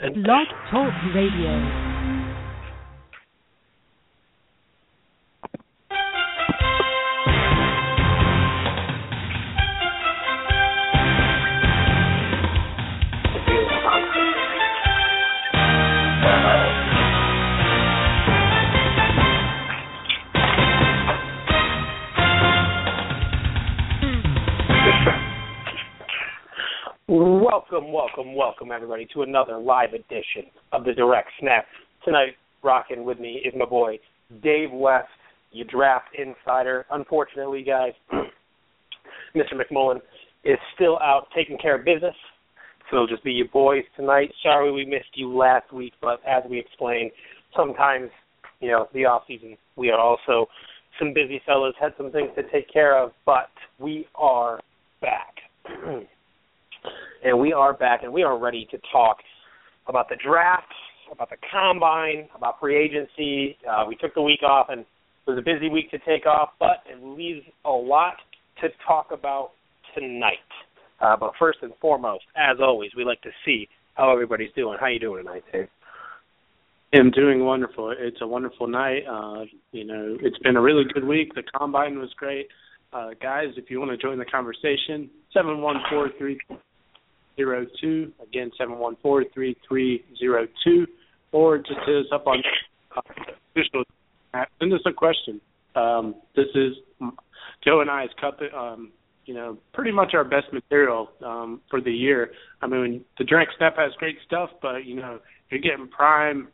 Blog Talk Radio. Welcome, welcome, welcome, everybody, to another live edition of the Direct Snap. Tonight, rocking with me is my boy Dave West, your draft insider. Unfortunately, guys, Mr. McMullen is still out taking care of business, so it'll just be your boys tonight. Sorry we missed you last week, but as we explained, sometimes, you know, the off season, we are also some busy fellows, had some things to take care of, but we are back. and we are back and we are ready to talk about the draft, about the combine, about free agency. Uh, we took the week off and it was a busy week to take off, but it leaves a lot to talk about tonight. Uh, but first and foremost, as always, we like to see how everybody's doing. How you doing tonight, Dave? I'm doing wonderful. It's a wonderful night. Uh, you know, it's been a really good week. The combine was great. Uh, guys, if you want to join the conversation, seven one four three zero two. Again, seven one four three three zero two, or just hit us up on uh, official. Send us a question. Um, this is Joe and I's cup. Um, you know, pretty much our best material um, for the year. I mean, the Direct Snap has great stuff, but you know, you're getting prime,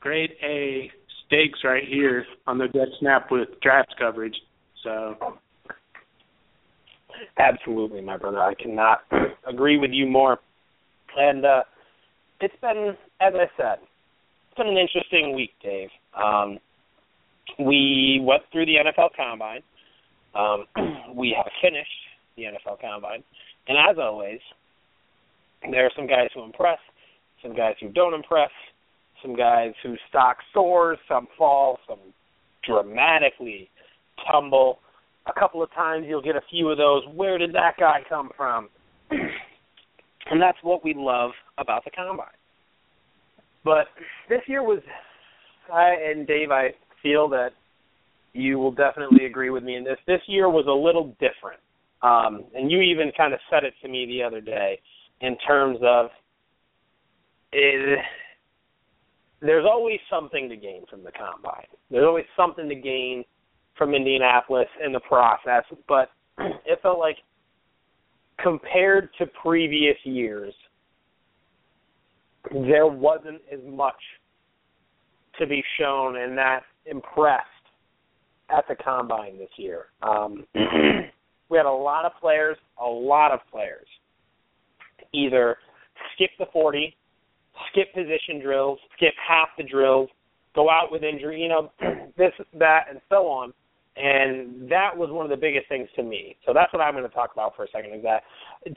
grade A steaks right here on the Direct Snap with draft coverage. So Absolutely, my brother. I cannot agree with you more. And uh, it's been, as I said, it's been an interesting week, Dave. Um, we went through the NFL Combine. Um, we have finished the NFL Combine, and as always, there are some guys who impress, some guys who don't impress, some guys whose stock soars, some fall, some dramatically tumble a couple of times you'll get a few of those. Where did that guy come from? And that's what we love about the combine. But this year was i and dave i feel that you will definitely agree with me in this. This year was a little different. Um and you even kind of said it to me the other day in terms of it, there's always something to gain from the combine. There's always something to gain from Indianapolis in the process, but it felt like compared to previous years, there wasn't as much to be shown and that impressed at the combine this year. Um, we had a lot of players, a lot of players, either skip the 40, skip position drills, skip half the drills, go out with injury, you know, this, that, and so on and that was one of the biggest things to me. So that's what I'm going to talk about for a second. Is that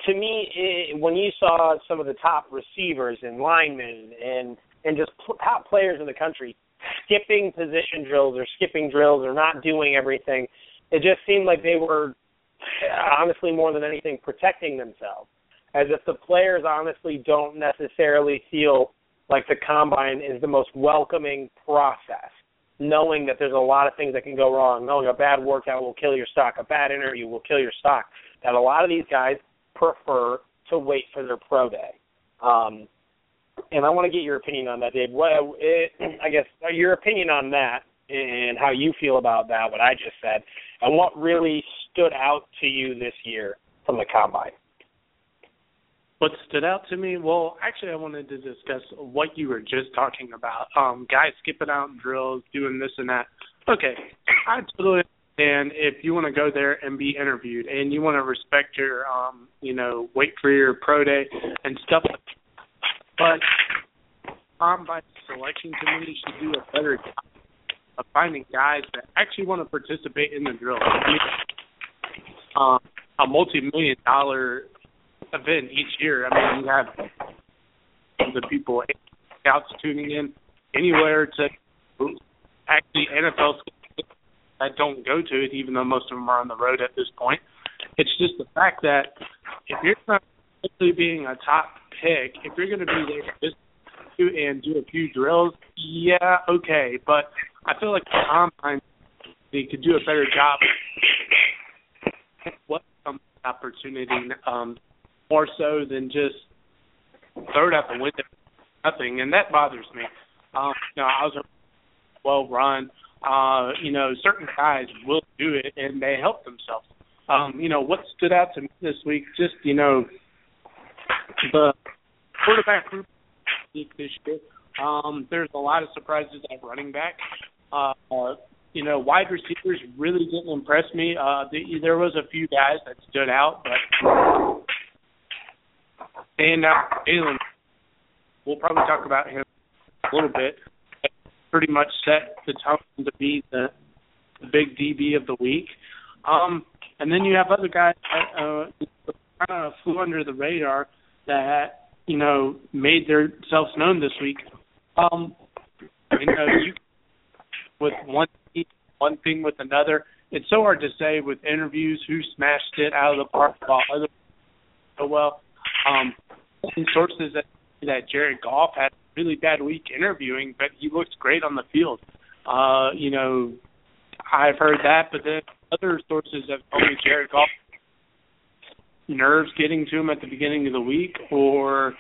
to me, it, when you saw some of the top receivers and linemen and and just pl- top players in the country skipping position drills or skipping drills or not doing everything, it just seemed like they were honestly more than anything protecting themselves. As if the players honestly don't necessarily feel like the combine is the most welcoming process knowing that there's a lot of things that can go wrong, knowing a bad workout will kill your stock, a bad interview will kill your stock, that a lot of these guys prefer to wait for their pro day. Um, and I want to get your opinion on that, Dave. What, it, I guess your opinion on that and how you feel about that, what I just said, and what really stood out to you this year from the combine. What stood out to me? Well, actually, I wanted to discuss what you were just talking about. Um, guys skipping out drills, doing this and that. Okay, I totally understand if you want to go there and be interviewed, and you want to respect your, um, you know, wait for your pro day and stuff. but combine selection committee should do a better job of finding guys that actually want to participate in the drill. Um, a multi-million dollar event each year. I mean, you have the people scouts tuning in anywhere to actually NFL that don't go to it, even though most of them are on the road at this point. It's just the fact that if you're not actually being a top pick, if you're going to be there just to and do a few drills, yeah, okay. But I feel like the combine they could do a better job. What opportunity, um, more so than just throw it out the window, nothing, and that bothers me. Um, you know, I was well run. Uh, you know, certain guys will do it and they help themselves. Um, you know, what stood out to me this week, just, you know, the quarterback group this year. Um, there's a lot of surprises at running back. Uh, you know, wide receivers really didn't impress me. Uh, the, there was a few guys that stood out, but and uh, Jalen, we'll probably talk about him a little bit. Pretty much set the tone to be the, the big DB of the week. Um, and then you have other guys that uh, kind of flew under the radar that you know made themselves known this week. Um, you know, you with one one thing with another. It's so hard to say with interviews who smashed it out of the park while others so well. Um, sources that that Jared Goff had a really bad week interviewing, but he looked great on the field. Uh, you know, I've heard that, but then other sources have told me Jared Goff nerves getting to him at the beginning of the week, or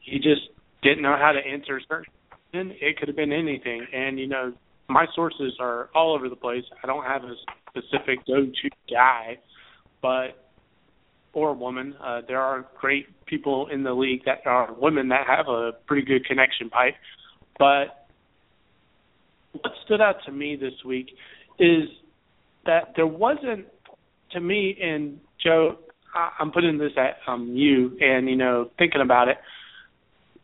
he just didn't know how to answer certain. It could have been anything, and you know, my sources are all over the place. I don't have a specific go-to guy, but or woman. Uh, there are great people in the league that are women that have a pretty good connection pipe. But what stood out to me this week is that there wasn't, to me, and Joe, I'm putting this at um, you, and you know, thinking about it.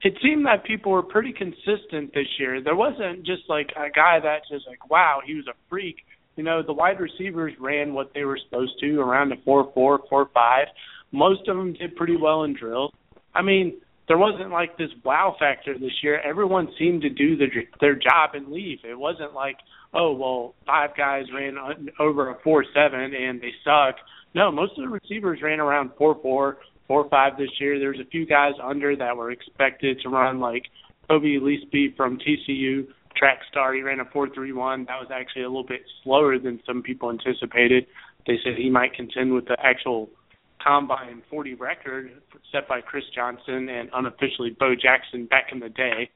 It seemed that people were pretty consistent this year. There wasn't just like a guy that just like, wow, he was a freak. You know, the wide receivers ran what they were supposed to around a four four, four five. Most of them did pretty well in drills. I mean, there wasn't like this wow factor this year. Everyone seemed to do their their job and leave. It wasn't like, oh well, five guys ran over a four seven and they suck. No, most of the receivers ran around four four, four five this year. There's a few guys under that were expected to run like Kobe Leasby from TCU track star. He ran a four three one. That was actually a little bit slower than some people anticipated. They said he might contend with the actual combine 40 record set by Chris Johnson and unofficially Bo Jackson back in the day.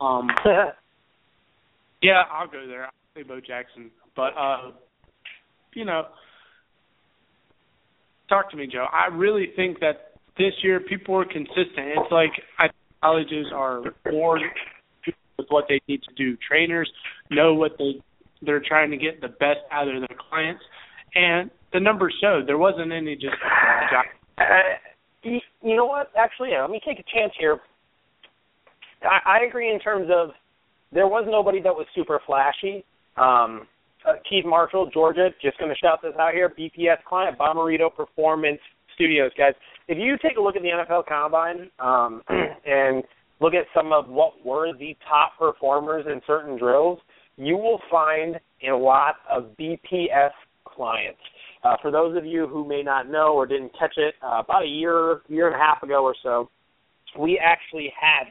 Um, yeah, I'll go there. I'll say Bo Jackson, but uh, you know, talk to me, Joe. I really think that this year people are consistent. It's like I, colleges are more with what they need to do. Trainers know what they they're trying to get the best out of their clients, and the numbers showed there wasn't any just. Uh, you, you know what? Actually, yeah, let me take a chance here. I, I agree in terms of there was nobody that was super flashy. Um, uh, Keith Marshall, Georgia, just going to shout this out here. BPS client, Bommarito Performance Studios, guys. If you take a look at the NFL Combine um, and look at some of what were the top performers in certain drills, you will find a lot of BPS clients. Uh, for those of you who may not know or didn't catch it, uh, about a year, year and a half ago or so, we actually had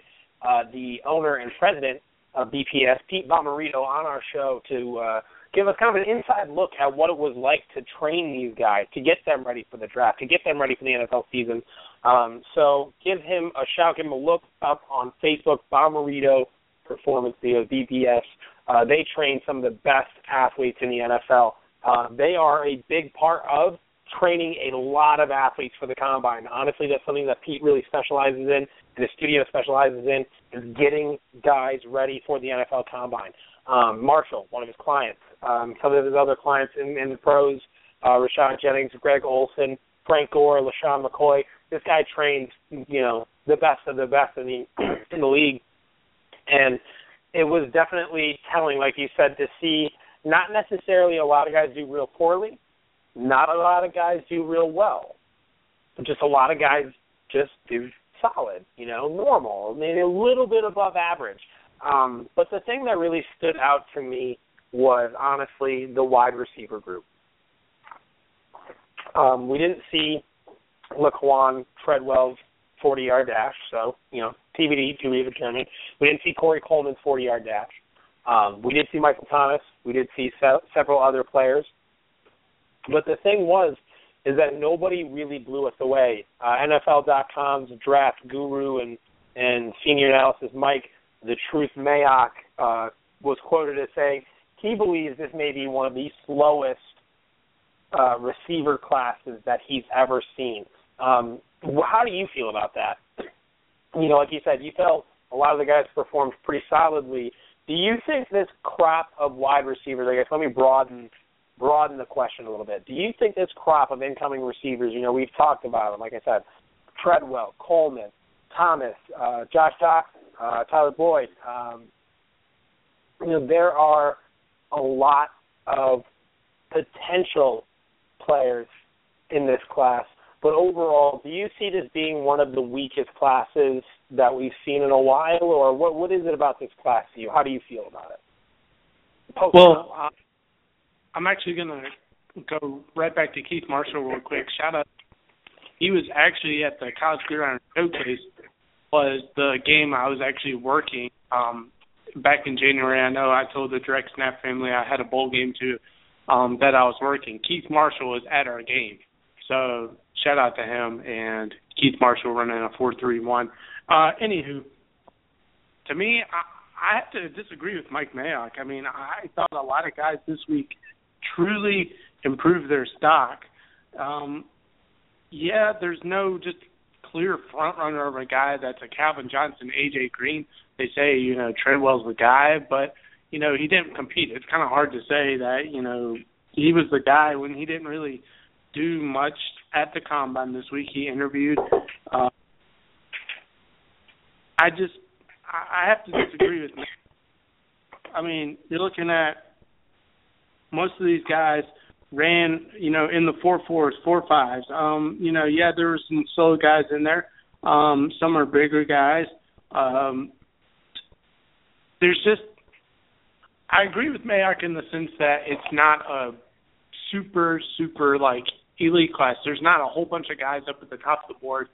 uh, the owner and president of BPS, Pete Bommarito, on our show to uh, give us kind of an inside look at what it was like to train these guys, to get them ready for the draft, to get them ready for the NFL season. Um, so give him a shout, give him a look up on Facebook, Bommarito Performance Studios, BPS. Uh, they train some of the best athletes in the NFL. Uh, they are a big part of training a lot of athletes for the combine. Honestly, that's something that Pete really specializes in, and the studio specializes in, is getting guys ready for the NFL combine. Um, Marshall, one of his clients, um, some of his other clients in, in the pros, uh, Rashad Jennings, Greg Olsen, Frank Gore, LeSean McCoy. This guy trained, you know, the best of the best in the in the league, and it was definitely telling, like you said, to see not necessarily a lot of guys do real poorly, not a lot of guys do real well, but just a lot of guys just do solid, you know, normal, maybe a little bit above average. Um, but the thing that really stood out to me was honestly the wide receiver group. Um, we didn't see Laquan Treadwell's 40 yard dash, so, you know, TBD, to be determined. We didn't see Corey Coleman's 40 yard dash. Um, we did see Michael Thomas. We did see se- several other players. But the thing was, is that nobody really blew us away. Uh, NFL.com's draft guru and and senior analysis Mike the Truth Mayock uh, was quoted as saying he believes this may be one of the slowest uh, receiver classes that he's ever seen. Um, how do you feel about that? You know, like you said, you felt a lot of the guys performed pretty solidly. Do you think this crop of wide receivers? I guess let me broaden broaden the question a little bit. Do you think this crop of incoming receivers? You know, we've talked about them. Like I said, Treadwell, Coleman, Thomas, uh, Josh Doctson, uh, Tyler Boyd. Um, you know, there are a lot of potential players in this class. But overall, do you see this being one of the weakest classes that we've seen in a while, or what? What is it about this class to you? How do you feel about it? Post well, uh, I'm actually going to go right back to Keith Marshall real quick. Shout out. He was actually at the College Gridiron Showcase. Was the game I was actually working um, back in January. I know I told the Direct Snap family I had a bowl game too um, that I was working. Keith Marshall was at our game, so shout out to him and Keith Marshall running a four three one. Uh, anywho, to me, I, I have to disagree with Mike Mayock. I mean, I thought a lot of guys this week truly improve their stock. Um, yeah, there's no just clear front runner of a guy that's a Calvin Johnson, AJ Green. They say you know Treadwell's the guy, but you know he didn't compete. It's kind of hard to say that you know he was the guy when he didn't really do much at the combine this week. He interviewed. Uh, I just I have to disagree with. Me. I mean, you're looking at most of these guys ran, you know, in the four fours, four fives. Um, you know, yeah, there were some slow guys in there. Um, some are bigger guys. Um, there's just, I agree with Mayock in the sense that it's not a super, super like elite class. There's not a whole bunch of guys up at the top of the board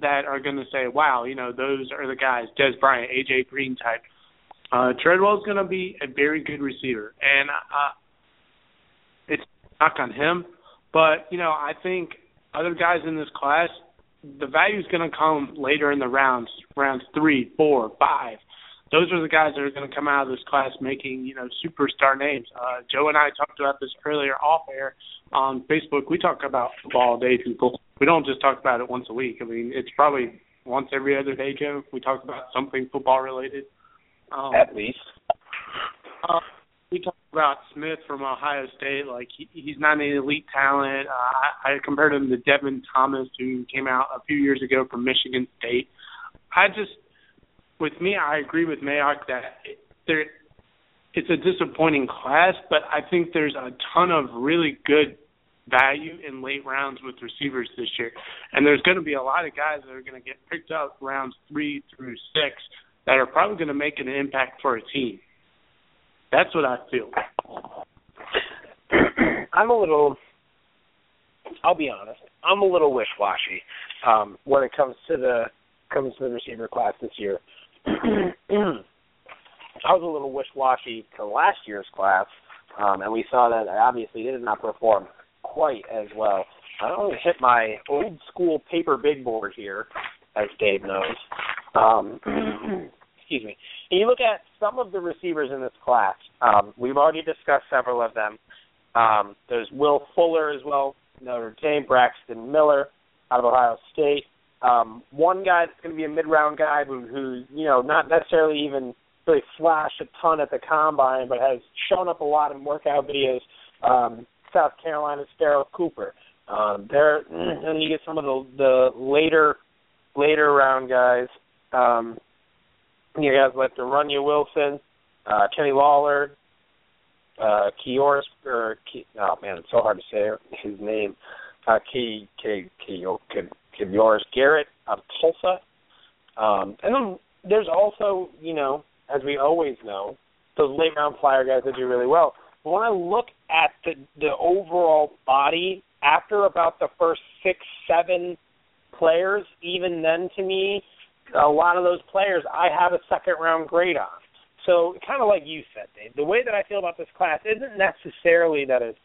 that are going to say, wow, you know, those are the guys, Dez Bryant, AJ Green type. Uh, Treadwell's going to be a very good receiver, and uh, it's knock on him. But you know, I think other guys in this class, the value is going to come later in the rounds, rounds three, four, five. Those are the guys that are going to come out of this class making, you know, superstar names. Uh, Joe and I talked about this earlier off air on Facebook. We talk about football all day, people. We don't just talk about it once a week. I mean, it's probably once every other day, Joe. We talk about something football related. Um, At least. Uh, we talked about Smith from Ohio State. Like he, he's not an elite talent. Uh, I, I compared him to Devin Thomas, who came out a few years ago from Michigan State. I just, with me, I agree with Mayock that there, it's a disappointing class, but I think there's a ton of really good value in late rounds with receivers this year, and there's going to be a lot of guys that are going to get picked up rounds three through six that are probably going to make an impact for a team. That's what I feel. I'm a little. I'll be honest. I'm a little wish-washy um, when it comes to the comes to the receiver class this year. I was a little wish-washy to last year's class, um, and we saw that obviously they did not perform quite as well. I don't want to hit my old school paper big board here, as Dave knows. Um, excuse me. And you look at some of the receivers in this class. Um, we've already discussed several of them. Um, there's Will Fuller as well, Notre Dame, Braxton Miller out of Ohio State. Um, one guy that's going to be a mid-round guy who, who, you know, not necessarily even really flashed a ton at the combine, but has shown up a lot in workout videos. Um, South Carolina's Pharoh Cooper. Um, there, and you get some of the the later later round guys. Um, you guys like the Runya Wilson, uh, Kenny Lawler, uh, Keyarris, or Key, oh man, it's so hard to say his name. Uh, Key, Key, Key, Keyarris Garrett of Tulsa. Um, and then there's also, you know, as we always know, those late round flyer guys that do really well. But when I look at the the overall body after about the first six, seven players, even then to me, a lot of those players I have a second round grade on. So kind of like you said, Dave, the way that I feel about this class isn't necessarily that it's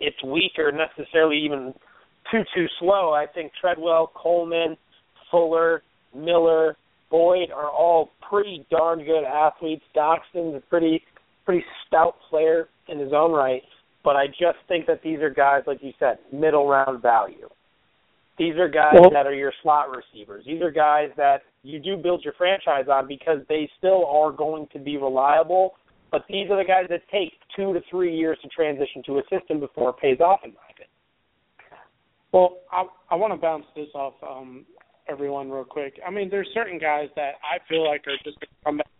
it's weak or necessarily even too too slow. I think Treadwell, Coleman, Fuller, Miller, Boyd are all pretty darn good athletes. Doctson's a pretty pretty stout player in his own right, but I just think that these are guys, like you said, middle round value. These are guys well, that are your slot receivers. These are guys that you do build your franchise on because they still are going to be reliable. But these are the guys that take two to three years to transition to a system before it pays off, in my. Well, I I want to bounce this off um, everyone real quick. I mean, there's certain guys that I feel like are just going to come back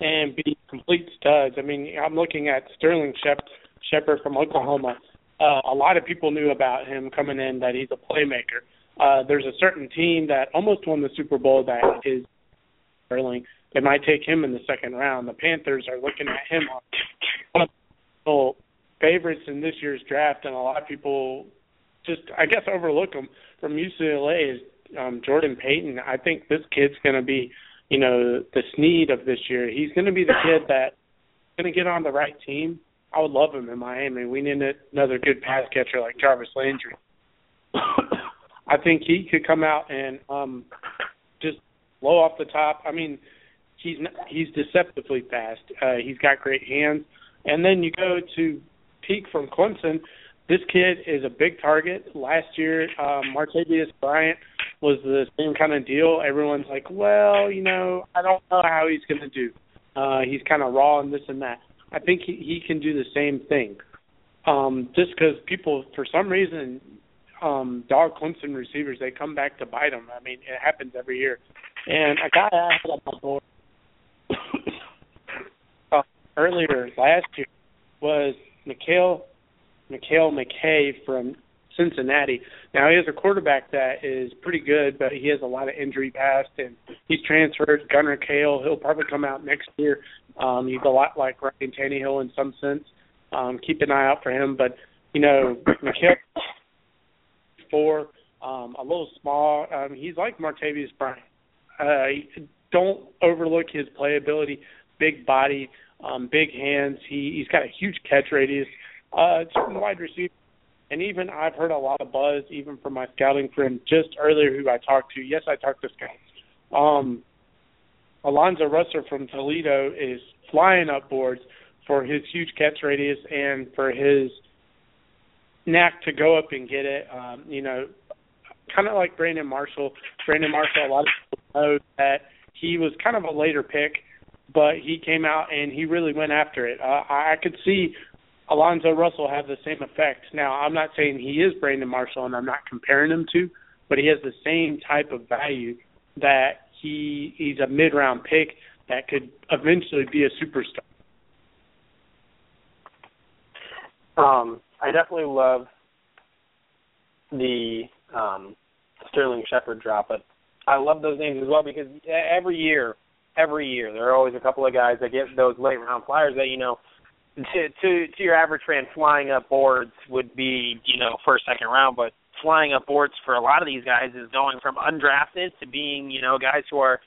and be complete studs. I mean, I'm looking at Sterling Shep- Shepard from Oklahoma. Uh, a lot of people knew about him coming in that he's a playmaker. Uh, there's a certain team that almost won the Super Bowl that is Sterling. They might take him in the second round. The Panthers are looking at him the favorites in this year's draft, and a lot of people just, I guess, overlook him. From UCLA is um, Jordan Payton. I think this kid's going to be, you know, the Snead of this year. He's going to be the kid that's going to get on the right team. I would love him in Miami. We need another good pass catcher like Jarvis Landry. I think he could come out and um just blow off the top. I mean, he's not, he's deceptively fast. Uh, he's got great hands. And then you go to Peake from Clemson. This kid is a big target. Last year, um, Martavis Bryant was the same kind of deal. Everyone's like, well, you know, I don't know how he's going to do. Uh, he's kind of raw and this and that. I think he, he can do the same thing. Um, just because people, for some reason, um, dog Clemson receivers, they come back to bite them. I mean, it happens every year. And a guy I had on my board uh, earlier last year was Mekale Mekale McKay from Cincinnati. Now he has a quarterback that is pretty good, but he has a lot of injury past, and he's transferred. Gunner Kiel, he'll probably come out next year. Um, he's a lot like Ryan Tannehill in some sense. Um, keep an eye out for him, but you know, Mekale four, um, a little small. Um, he's like Martavis Bryant. Uh, don't overlook his playability. Big body, um, big hands. He he's got a huge catch radius. Uh, certain wide receiver, and even I've heard a lot of buzz even from my scouting friend just earlier who I talked to. Yes, I talked to scouts. Um, Alonzo Russell from Toledo is flying up boards for his huge catch radius and for his knack to go up and get it. Um, you know, kind of like Brandon Marshall. Brandon Marshall, a lot of people know that he was kind of a later pick, but he came out and he really went after it. Uh, I could see Alonzo Russell have the same effect. Now, I'm not saying he is Brandon Marshall, and I'm not comparing him to, but he has the same type of value that he he's a mid round pick that could eventually be a superstar. Um, I definitely love the um, Sterling Shepard drop, but I love those names as well because every year, every year there are always a couple of guys that get those late round flyers that you know to to to your average fan flying up boards would be you know first second round, but flying up boards for a lot of these guys is going from undrafted to being you know guys who are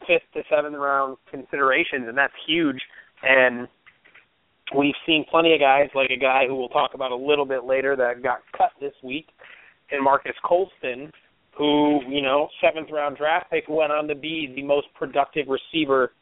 fifth to seventh round considerations, and that's huge. And We've seen plenty of guys, like a guy who we'll talk about a little bit later that got cut this week, and Marques Colston, who, you know, seventh round draft pick, went on to be the most productive receiver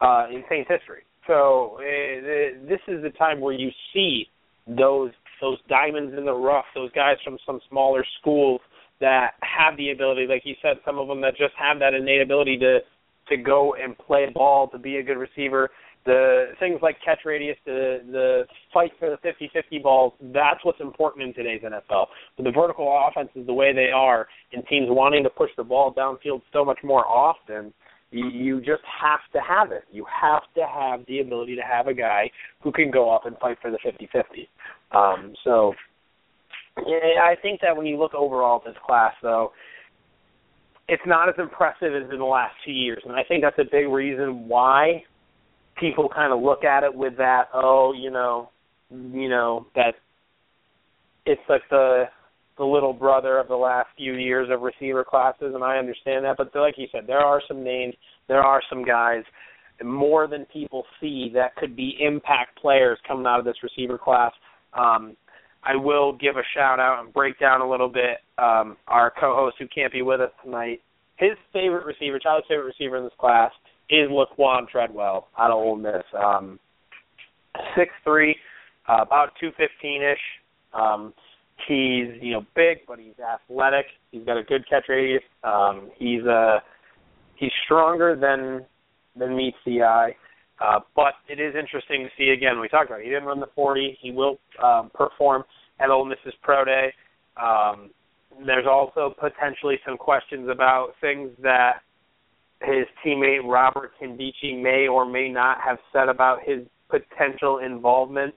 uh, in Saints history. So uh, this is the time where you see those those diamonds in the rough, those guys from some smaller schools that have the ability, like you said, some of them that just have that innate ability to to go and play ball, to be a good receiver, the things like catch radius, the the fight for the 50-50 balls, that's what's important in today's NFL. But the vertical offenses, the way they are, and teams wanting to push the ball downfield so much more often, you, you just have to have it. You have to have the ability to have a guy who can go up and fight for the 50-50. Um, so I think that when you look overall at this class, though, it's not as impressive as in the last two years, and I think that's a big reason why people kind of look at it with that, oh, you know, you know that it's like the the little brother of the last few years of receiver classes, and I understand that. But like you said, there are some names, there are some guys more than people see that could be impact players coming out of this receiver class. Um, I will give a shout out and break down a little bit um, our co-host who can't be with us tonight. His favorite receiver, Charlie's favorite receiver in this class, is Laquan Treadwell out of Ole Miss. Um, six three, uh, about two fifteen ish. Um, he's you know big, but he's athletic. He's got a good catch radius. Um, he's uh he's stronger than than meets the eye. Uh, but it is interesting to see again. We talked about it. he didn't run the 40. He will um, perform at Ole Miss's Pro Day. Um, there's also potentially some questions about things that his teammate Robert Nkemdiche may or may not have said about his potential involvement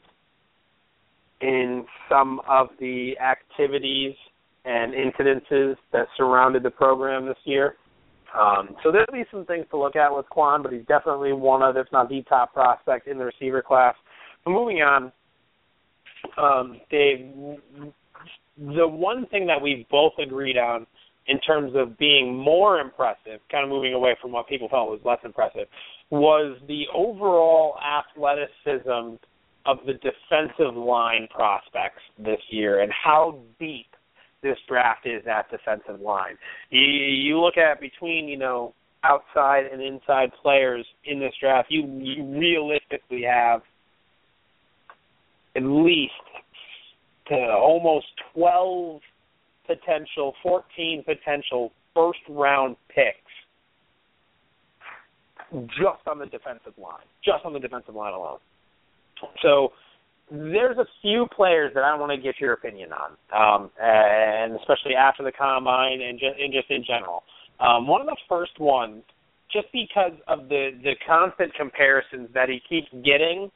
in some of the activities and incidences that surrounded the program this year. Um, so there'll be some things to look at with Quan, but he's definitely one of, if not the top prospect in the receiver class. But moving on, um, Dave, the one thing that we've both agreed on in terms of being more impressive, kind of moving away from what people felt was less impressive, was the overall athleticism of the defensive line prospects this year and how deep this draft is at defensive line. You, you look at between, you know, outside and inside players in this draft, you, you realistically have at least to almost 12 potential, 14 potential first round picks just on the defensive line, just on the defensive line alone. So there's a few players that I want to get your opinion on, um, and especially after the combine and just, and just in general. Um, one of the first ones, just because of the the constant comparisons that he keeps getting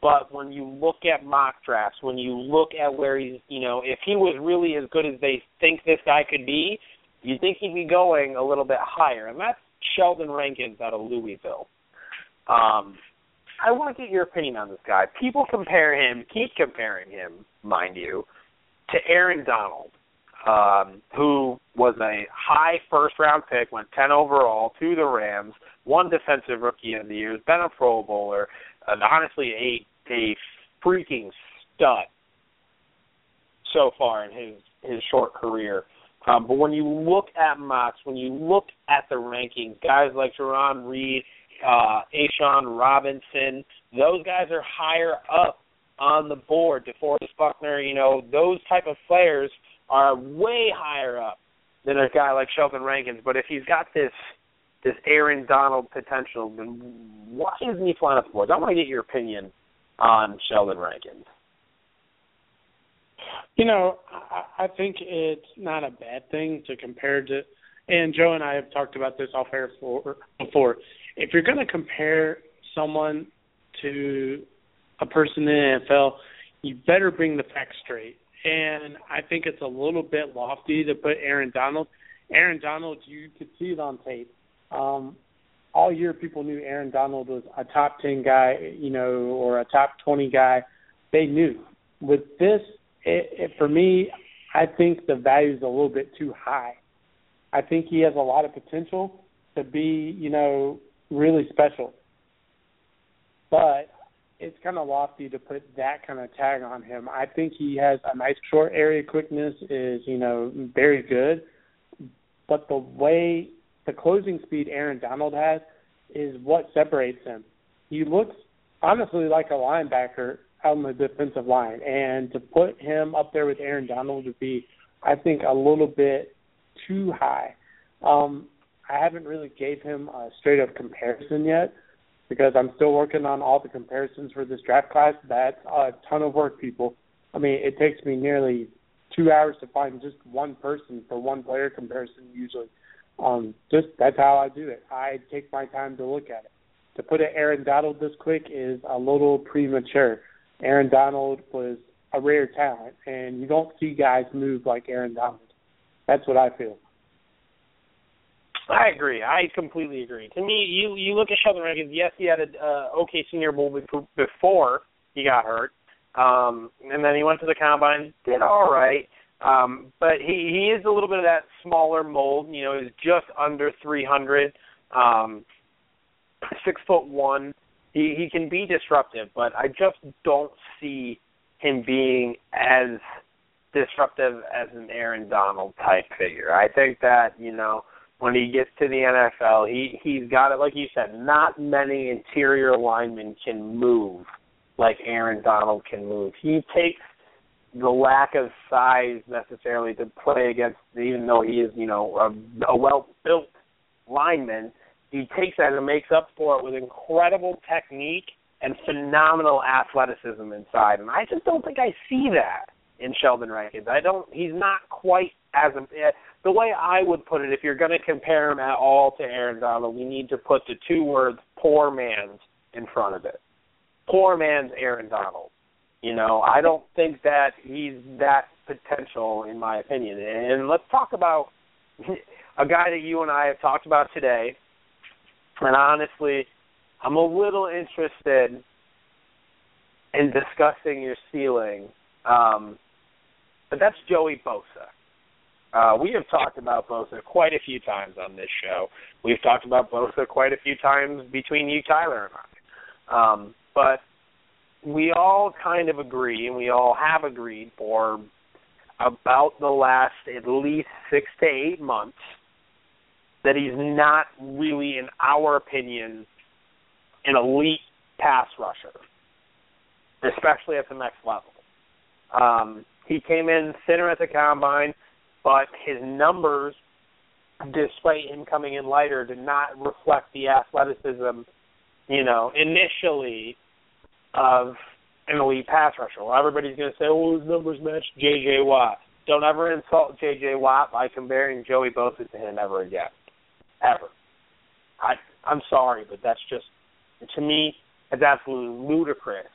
but when you look at mock drafts, when you look at where he's, you know, if he was really as good as they think this guy could be, you think he'd be going a little bit higher, and that's Sheldon Rankins out of Louisville. Um, I want to get your opinion on this guy. People compare him, keep comparing him, mind you, to Aaron Donald, um, who was a high first round pick, went 10 overall to the Rams, won defensive rookie of the year, been a Pro Bowler, and honestly a a freaking stud so far in his his short career. Um, but when you look at mocks, when you look at the rankings, guys like Jarran Reed, uh, A'Shawn Robinson, those guys are higher up on the board. DeForest Buckner, you know, those type of players are way higher up than a guy like Sheldon Rankins. But if he's got this this Aaron Donald potential, then why isn't he flying up the boards? I want to get your opinion on Sheldon Rankins. You know, I, I think it's not a bad thing to compare to, and Joe and I have talked about this off air for, before. If you're going to compare someone to a person in the NFL, you better bring the facts straight. And I think it's a little bit lofty to put Aaron Donald. Aaron Donald, you could see it on tape. Um, all year, people knew Aaron Donald was a top ten guy, you know, or a top twenty guy. They knew. With this, it, it, for me, I think the value is a little bit too high. I think he has a lot of potential to be, you know, really special. But it's kind of lofty to put that kind of tag on him. I think he has a nice short area quickness is, you know, very good. But the way the closing speed Aaron Donald has is what separates him. He looks honestly like a linebacker on the defensive line, and to put him up there with Aaron Donald would be, I think, a little bit too high. Um, I haven't really gave him a straight up comparison yet, because I'm still working on all the comparisons for this draft class. That's a ton of work, people. I mean, it takes me nearly two hours to find just one person for one player comparison usually. Um, just that's how I do it. I take my time to look at it. To put it Aaron Donald this quick is a little premature. Aaron Donald was a rare talent, and you don't see guys move like Aaron Donald. That's what I feel. I agree. I completely agree. To me, you you look at Sheldon Rankins. Yes, he had a uh, okay Senior Bowl before he got hurt, um, and then he went to the combine, did all right. Um, but he he is a little bit of that smaller mold. You know, he's just under 300, um, six foot one. He he can be disruptive, but I just don't see him being as disruptive as an Aaron Donald type figure. I think that you know when he gets to the NFL, he he's got it like you said. Not many interior linemen can move like Aaron Donald can move. He takes the lack of size necessarily to play against, even though he is you know a, a well built lineman. He takes that and makes up for it with incredible technique and phenomenal athleticism inside. And I just don't think I see that in Sheldon Rankins. I don't. He's not quite as a, the way I would put it. If you're going to compare him at all to Aaron Donald, we need to put the two words "poor man's" in front of it. Poor man's Aaron Donald. You know, I don't think that he's that potential, in my opinion. And let's talk about a guy that you and I have talked about today. And honestly, I'm a little interested in discussing your ceiling. Um, but that's Joey Bosa. Uh, we have talked about Bosa quite a few times on this show. We've talked about Bosa quite a few times between you, Tyler, and I. Um, but we all kind of agree, and we all have agreed for about the last at least six to eight months that he's not really, in our opinion, an elite pass rusher, especially at the next level. Um, he came in thinner at the combine, but his numbers, despite him coming in lighter, did not reflect the athleticism, you know, initially of an elite pass rusher. Well, everybody's going to say, "Oh, his numbers match J.J. Watt." Don't ever insult J.J. Watt by comparing Joey Bosa to him ever again, ever. I I'm sorry, but that's just to me, it's absolutely ludicrous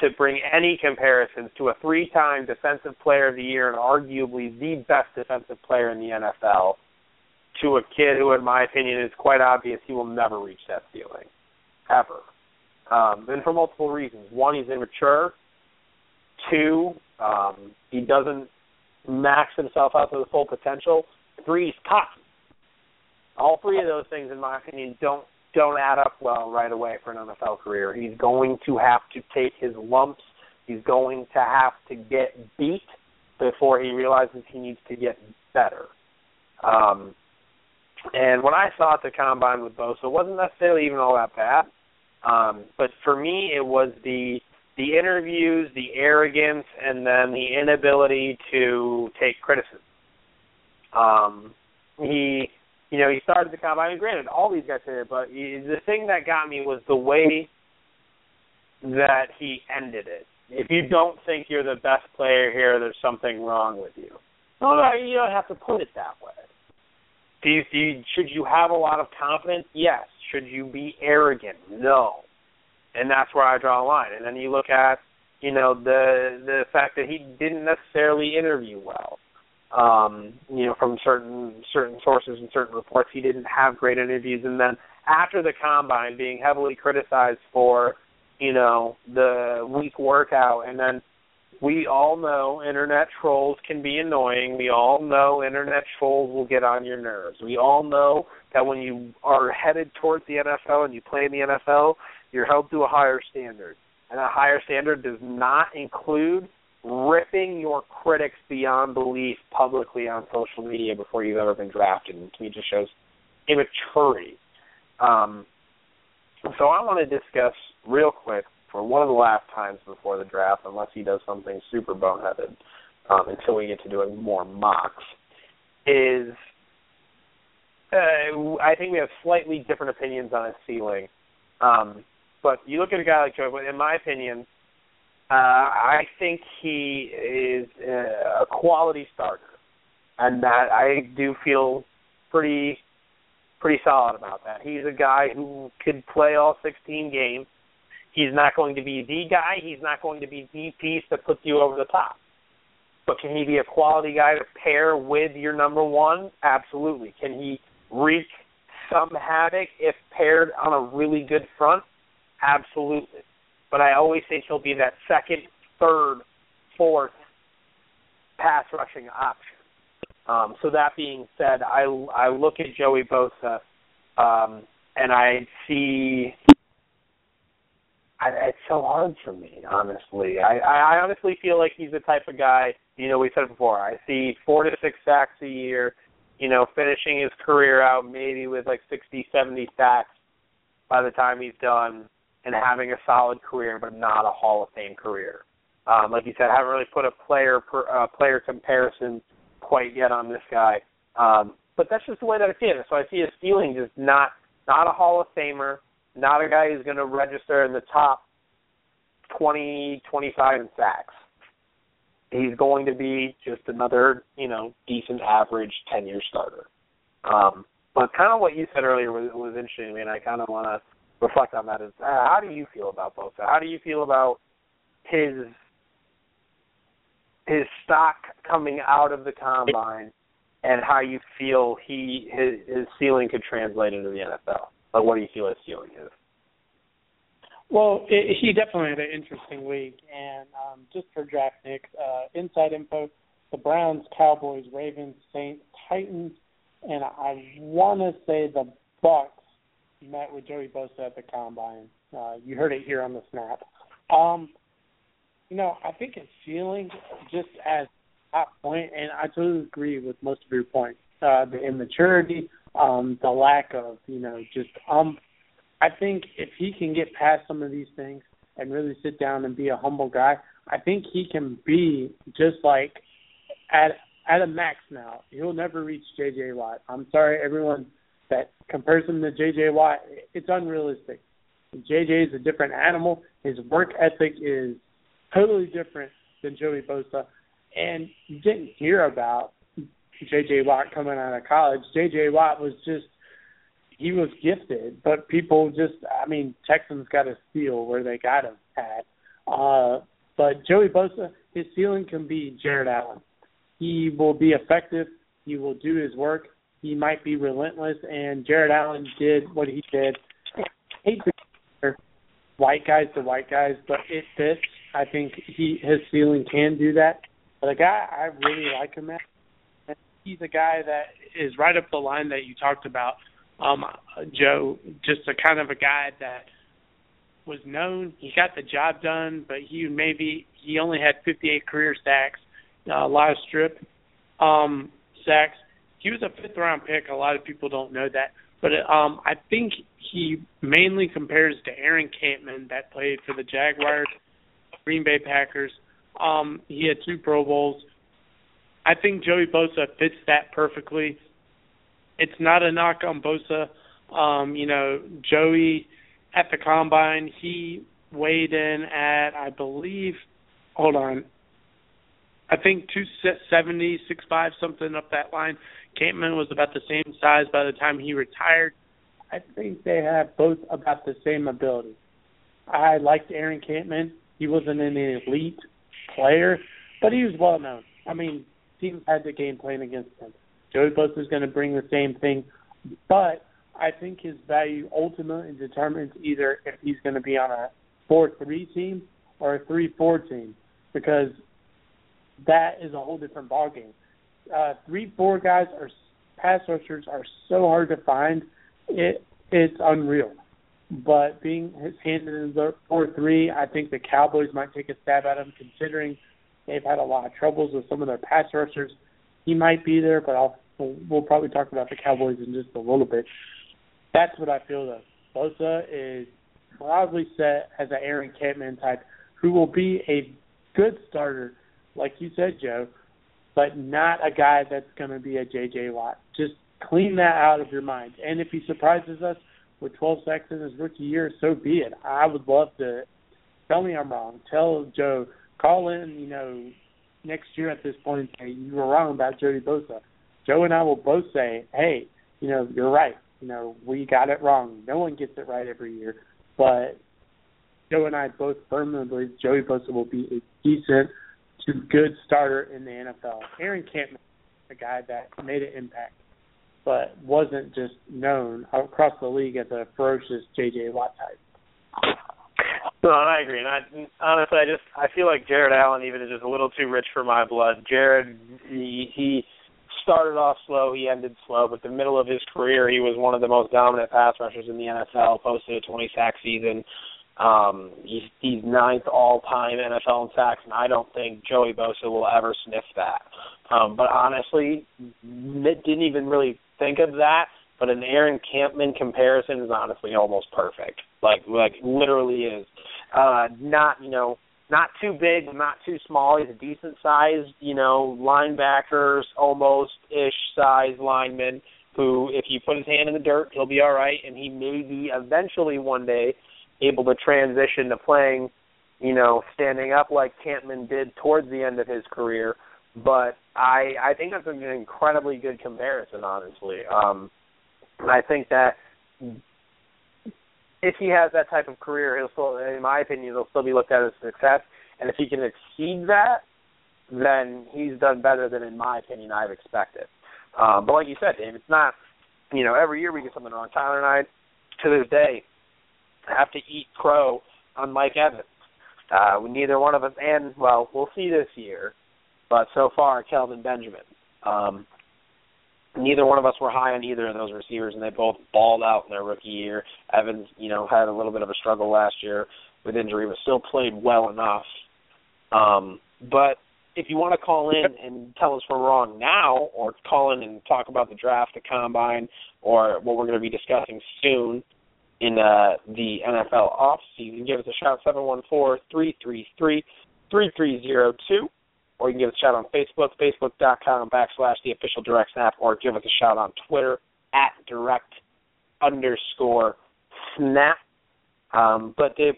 to bring any comparisons to a three-time Defensive Player of the Year and arguably the best defensive player in the NFL to a kid who, in my opinion, is quite obvious he will never reach that ceiling, ever. Um, and for multiple reasons. One, he's immature. Two, um, he doesn't max himself out to the full potential. Three, he's cocky. All three of those things, in my opinion, don't don't add up well right away for an NFL career. He's going to have to take his lumps. He's going to have to get beat before he realizes he needs to get better. Um, and what I saw at the combine with Bosa wasn't necessarily even all that bad. Um, but for me, it was the the interviews, the arrogance, and then the inability to take criticism. Um, he you know, he started the combine. And granted, all these guys did it, but he, the thing that got me was the way that he ended it. If you don't think you're the best player here, there's something wrong with you. No, no, you don't have to put it that way. Do you, do you, should you have a lot of confidence? Yes. Should you be arrogant? No. And that's where I draw a line. And then you look at, you know, the the fact that he didn't necessarily interview well um, you know, from certain certain sources and certain reports, he didn't have great interviews. And then after the combine, being heavily criticized for, you know, the weak workout, and then we all know internet trolls can be annoying. We all know internet trolls will get on your nerves. We all know that when you are headed towards the NFL and you play in the NFL, you're held to a higher standard. And a higher standard does not include ripping your critics beyond belief publicly on social media before you've ever been drafted. And to me, just shows immaturity. Um, so I want to discuss real quick for one of the last times before the draft, unless he does something super boneheaded, um, until we get to doing more mocks, is uh, I think we have slightly different opinions on his ceiling Um, but you look at a guy like Joe, in my opinion, uh, I think he is a quality starter, and that I do feel pretty pretty solid about that. He's a guy who could play all 16 games. He's not going to be the guy. He's not going to be the piece that puts you over the top. But can he be a quality guy to pair with your number one? Absolutely. Can he wreak some havoc if paired on a really good front? Absolutely. But I always think he'll be that second, third, fourth pass rushing option. Um, so that being said, I I look at Joey Bosa, um, and I see. I, it's so hard for me, honestly. I, I honestly feel like he's the type of guy. You know, we said it before. I see four to six sacks a year. You know, finishing his career out maybe with like sixty, seventy sacks by the time he's done, and having a solid career, but not a Hall of Fame career. Um, like you said, I haven't really put a player per, uh, player comparison quite yet on this guy. Um, but that's just the way that I see it. So I see his ceiling just not not a Hall of Famer, not a guy who's going to register in the top 20, 25 in sacks. He's going to be just another, you know, decent average 10-year starter. Um, but kind of what you said earlier was, was interesting to me, and I kind of want to reflect on that. Is uh, how do you feel about Bosa? How do you feel about his his stock coming out of the combine and how you feel he his, his ceiling could translate into the NFL. Like, what do you feel his ceiling is? Well, it, he definitely had an interesting week, and um, just for draft picks, uh, inside info: the Browns, Cowboys, Ravens, Saints, Titans, and I want to say the Bucs met with Joey Bosa at the combine. Uh, you heard it here on the snap. Um, you know, I think his ceiling, just as top point, and I totally agree with most of your points. Uh, the immaturity, um, the lack of, you know, just um. I think if he can get past some of these things and really sit down and be a humble guy, I think he can be just like at at a max now. He'll never reach J.J. Watt. I'm sorry, everyone that compares him to J.J. Watt. It's unrealistic. J.J. is a different animal. His work ethic is totally different than Joey Bosa. And you didn't hear about J.J. Watt coming out of college. J.J. Watt was just he was gifted, but people just I mean Texans got a steal where they got him at. Uh, but Joey Bosa, his ceiling can be Jared Allen. He will be effective. He will do his work. He might be relentless, and Jared Allen did what he did. Hate to white guys to white guys, but it fits. I think he his ceiling can do that. But a guy I really like him at, he's a guy that is right up the line that you talked about, um, Joe. Just a kind of a guy that was known. He got the job done, but he maybe he only had 58 career sacks, uh, a lot of strip um, sacks. He was a fifth round pick. A lot of people don't know that, but um, I think he mainly compares to Aaron Kampman that played for the Jaguars Green Bay Packers. Um, he had two Pro Bowls. I think Joey Bosa fits that perfectly. It's not a knock on Bosa. Um, you know, Joey at the combine, he weighed in at I believe hold on. I think two seventy, six five, something up that line. Kampman was about the same size by the time he retired. I think they have both about the same ability. I liked Aaron Kampman. He wasn't an elite player, but he was well known. I mean, teams had the game plan against him. Joey Bosa is going to bring the same thing, but I think his value ultimately determines either if he's going to be on a four-three team or a three-four team, because that is a whole different ballgame. Uh, three-four guys are pass rushers are so hard to find. It it's unreal. But being his handed in the four three, I think the Cowboys might take a stab at him, considering they've had a lot of troubles with some of their pass rushers. He might be there, but I'll we'll, we'll probably talk about the Cowboys in just a little bit. That's what I feel though. Bosa is probably set as an Aaron Kampman type, who will be a good starter, like you said, Joe, but not a guy that's going to be a J.J. Watt. Just clean that out of your mind. And if he surprises us, with 12 sacks in his rookie year, so be it. I would love to. Tell me I'm wrong. Tell Joe. Call in. You know, next year at this point say you were wrong about Joey Bosa. Joe and I will both say, hey, you know, you're right. You know, we got it wrong. No one gets it right every year, but Joe and I both firmly believe Joey Bosa will be a decent to good starter in the NFL. Aaron Kampman, a guy that made an impact, but wasn't just known across the league as a ferocious J.J. Watt type. No, I agree. And I, honestly, I just I feel like Jared Allen even is just a little too rich for my blood. Jared, he, he started off slow, he ended slow, but the middle of his career, he was one of the most dominant pass rushers in the NFL. Posted a 20 sack season. Um, he's he's ninth all time NFL in sacks, and I don't think Joey Bosa will ever sniff that. Um, but honestly, didn't even really think of that. But an Aaron Kampman comparison is honestly almost perfect. Like like literally is. Uh, not you know not too big, not too small. He's a decent sized you know linebackers, almost ish size lineman. Who, if you put his hand in the dirt, he'll be all right, and he may be eventually one day able to transition to playing, you know, standing up like Kampman did towards the end of his career. But I I think that's an incredibly good comparison, honestly. Um, and I think that if he has that type of career, he'll still, in my opinion, he'll still be looked at as a success. And if he can exceed that, then he's done better than, in my opinion, I've expected. Um, but like you said, Dave, it's not, you know, every year we get something wrong. Tyler and I, to this day, have to eat crow on Mike Evans. Uh, neither one of us, and well, we'll see this year, but so far, Kelvin Benjamin. Um, neither one of us were high on either of those receivers, and they both balled out in their rookie year. Evans, you know, had a little bit of a struggle last year with injury, but still played well enough. Um, but if you want to call in and tell us we're wrong now, or call in and talk about the draft, the combine, or what we're going to be discussing soon, in uh, the NFL off season, give us a shout 714-333-3302. or you can give us a shout on Facebook, facebook.com backslash the official direct snap, or give us a shout on Twitter at direct underscore snap. Um, but Dave,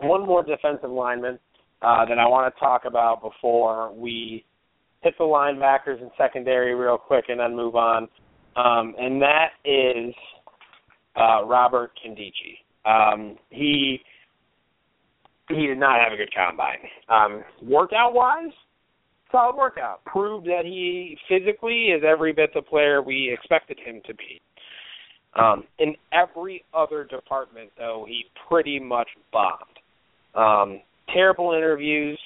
one more defensive lineman uh, that I want to talk about before we hit the linebackers and secondary real quick and then move on. Um, and that is uh, Robert Nkemdiche. Um, he he did not have a good combine. Um, workout wise, solid workout. Proved that he physically is every bit the player we expected him to be. Um, in every other department, though, he pretty much bombed. Um, terrible interviews.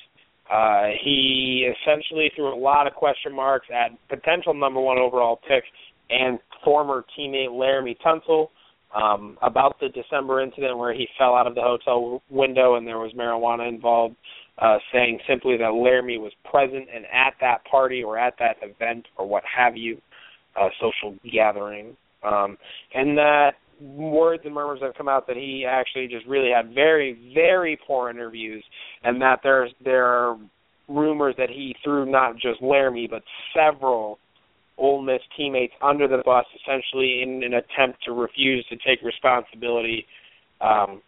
Uh, he essentially threw a lot of question marks at potential number one overall pick and former teammate Laremy Tunsil um, about the December incident where he fell out of the hotel window and there was marijuana involved, uh, saying simply that Laremy was present and at that party or at that event or what have you, uh, social gathering, um, and that words and murmurs have come out that he actually just really had very, very poor interviews, and that there's there are rumors that he threw not just Laremy but several Ole Miss teammates under the bus, essentially in an attempt to refuse to take responsibility um,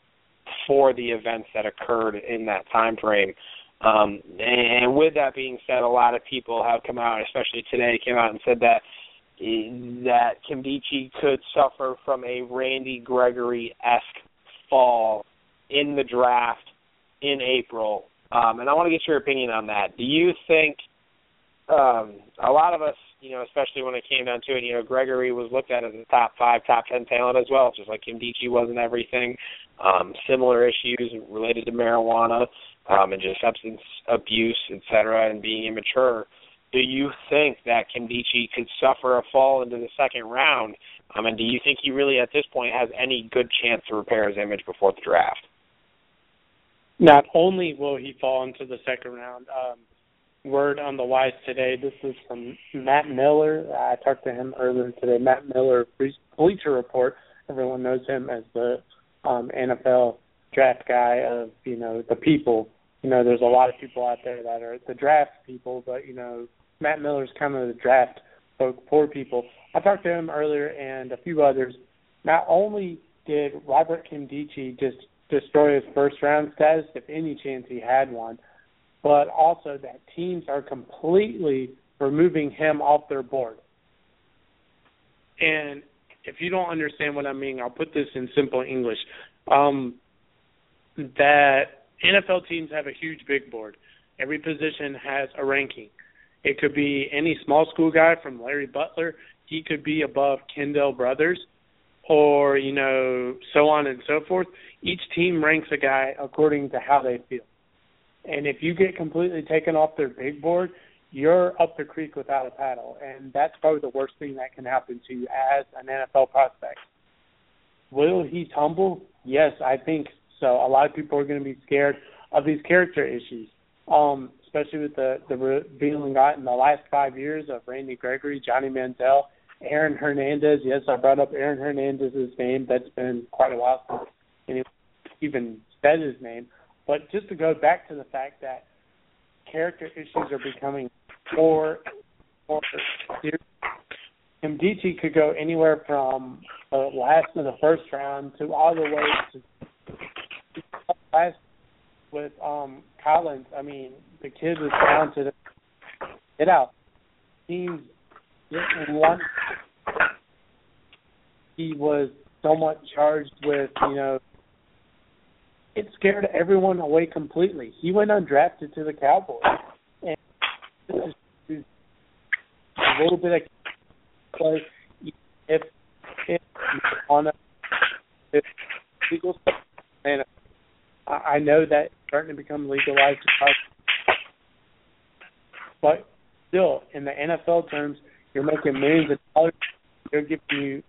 for the events that occurred in that time frame. Um, and with that being said, a lot of people have come out, especially today, came out and said that that Nkemdiche could suffer from a Randy Gregory esque fall in the draft in April. Um, and I want to get your opinion on that. Do you think um, a lot of us you know, especially when it came down to it, you know, Gregory was looked at as a top five, top ten talent as well, just like Nkemdiche wasn't everything. Um, similar issues related to marijuana um, and just substance abuse, et cetera, and being immature. Do you think that Nkemdiche could suffer a fall into the second round? Um, and do you think he really, at this point, has any good chance to repair his image before the draft? Not only will he fall into the second round, um, word on the wise today. This is from Matt Miller. I talked to him earlier today. Matt Miller, Bleacher Report. Everyone knows him as the um, NFL draft guy of you know the people. You know, there's a lot of people out there that are the draft people, but you know Matt Miller's kind of the draft folk for people. I talked to him earlier and a few others, not only did Robert Nkemdiche just destroy his first round status, if any chance he had one, but also that teams are completely removing him off their board. And if you don't understand what I mean, I'll put this in simple English. Um, that NFL teams have a huge big board. Every position has a ranking. It could be any small school guy from Larry Butler. He could be above Kendall Brothers, or you know, so on and so forth. Each team ranks a guy according to how they feel. And if you get completely taken off their big board, you're up the creek without a paddle, and that's probably the worst thing that can happen to you as an NFL prospect. Will he tumble? Yes, I think so. A lot of people are going to be scared of these character issues, um, especially with the the revealing got in the last five years of Randy Gregory, Johnny Manziel, Aaron Hernandez. Yes, I brought up Aaron Hernandez's name. That's been quite a while since anyone even said his name. But just to go back to the fact that character issues are becoming more more serious. Nkemdiche could go anywhere from the last of the first round to all the way to last with um Collins. I mean, the kid was talented. Get out. Teams one he was somewhat charged with, you know, it scared everyone away completely. He went undrafted to the Cowboys, and this is a little bit of play. If if on a if legal and I know that it's starting to become legalized, but still, in the NFL terms, you're making millions of dollars. They're giving you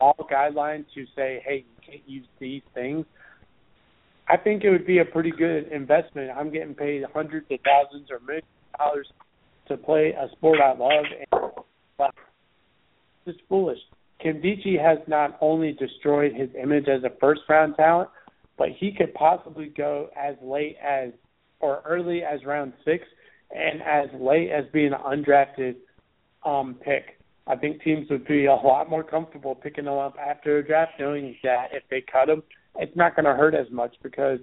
all guidelines to say, hey, you can't use these things I think it would be a pretty good investment. I'm getting paid hundreds of thousands or millions of dollars to play a sport I love, and but it's foolish. Nkemdiche has not only destroyed his image as a first round talent, but he could possibly go as late as or early as round six and as late as being an undrafted um pick. I think teams would be a lot more comfortable picking him up after a draft, knowing that if they cut him, it's not going to hurt as much because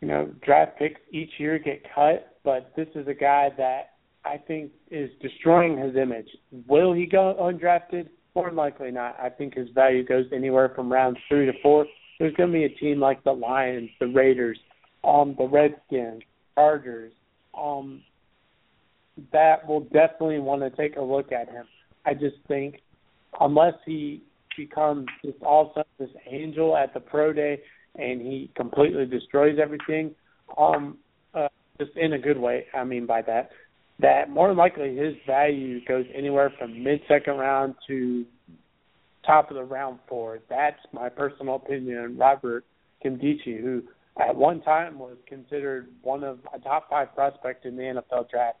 you know draft picks each year get cut, but this is a guy that I think is destroying his image. Will he go undrafted? More likely not. I think his value goes anywhere from round three to four. There's going to be a team like the Lions, the Raiders, um, the Redskins, Chargers, um, that will definitely want to take a look at him. I just think unless he becomes just all of a sudden this angel at the pro day and he completely destroys everything, um, uh, just in a good way. I mean by that, that more likely his value goes anywhere from mid second round to top of the round four. That's my personal opinion. Robert Nkemdiche, who at one time was considered one of a top five prospect in the NFL draft.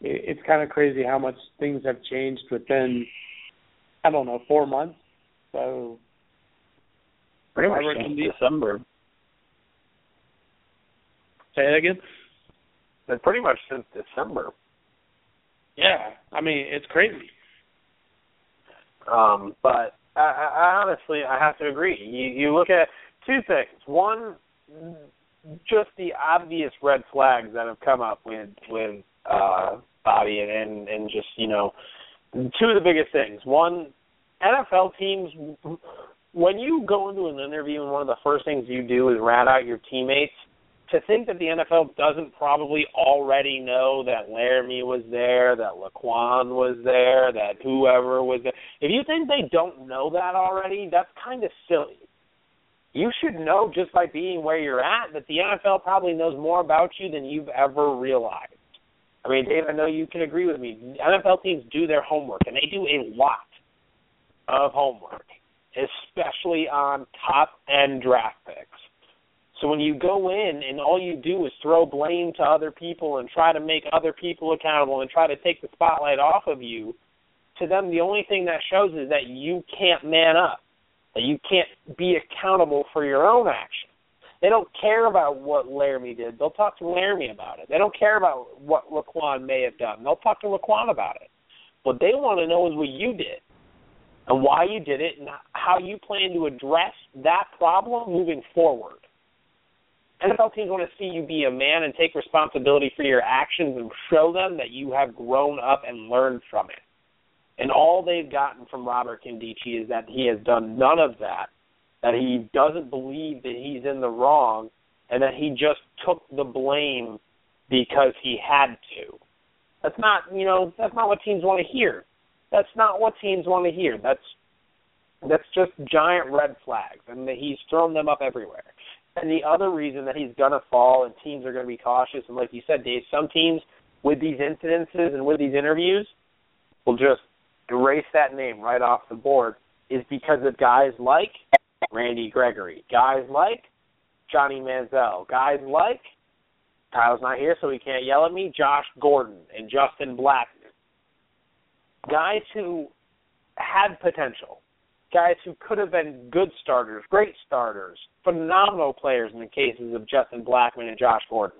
It's kind of crazy how much things have changed within I don't know four months. So pretty much since December. Say that again. But pretty much since December. Yeah, I mean it's crazy. Um, but I, I honestly I have to agree. You you look at two things. One, just the obvious red flags that have come up with with uh Bobby and and, just you know two of the biggest things. One, NFL teams, when you go into an interview and one of the first things you do is rat out your teammates, to think that the NFL doesn't probably already know that Laremy was there, that Laquan was there, that whoever was there. If you think they don't know that already, that's kind of silly. You should know just by being where you're at that the NFL probably knows more about you than you've ever realized. I mean, Dave, I know you can agree with me. NFL teams do their homework, and they do a lot of homework, especially on top end draft picks. So when you go in and all you do is throw blame to other people and try to make other people accountable and try to take the spotlight off of you, to them the only thing that shows is that you can't man up, that you can't be accountable for your own actions. They don't care about what Laremy did. They'll talk to Laremy about it. They don't care about what Laquan may have done. They'll talk to Laquan about it. What they want to know is what you did. and why you did it and how you plan to address that problem moving forward. NFL teams want to see you be a man and take responsibility for your actions and show them that you have grown up and learned from it. And all they've gotten from Robert Nkemdiche is that he has done none of that, that he doesn't believe that he's in the wrong, and that he just took the blame because he had to. That's not, you know, that's not what teams want to hear. That's not what teams want to hear. That's that's just giant red flags, and he's thrown them up everywhere. And the other reason that he's gonna fall and teams are gonna be cautious, and like you said, Dave, some teams with these incidences and with these interviews will just erase that name right off the board, is because of guys like Randy Gregory, guys like Johnny Manziel, guys like Kyle's not here, so he can't yell at me. Josh Gordon and Justin Blackmon, guys who had potential, guys who could have been good starters, great starters, phenomenal players in the cases of Justin Blackmon and Josh Gordon.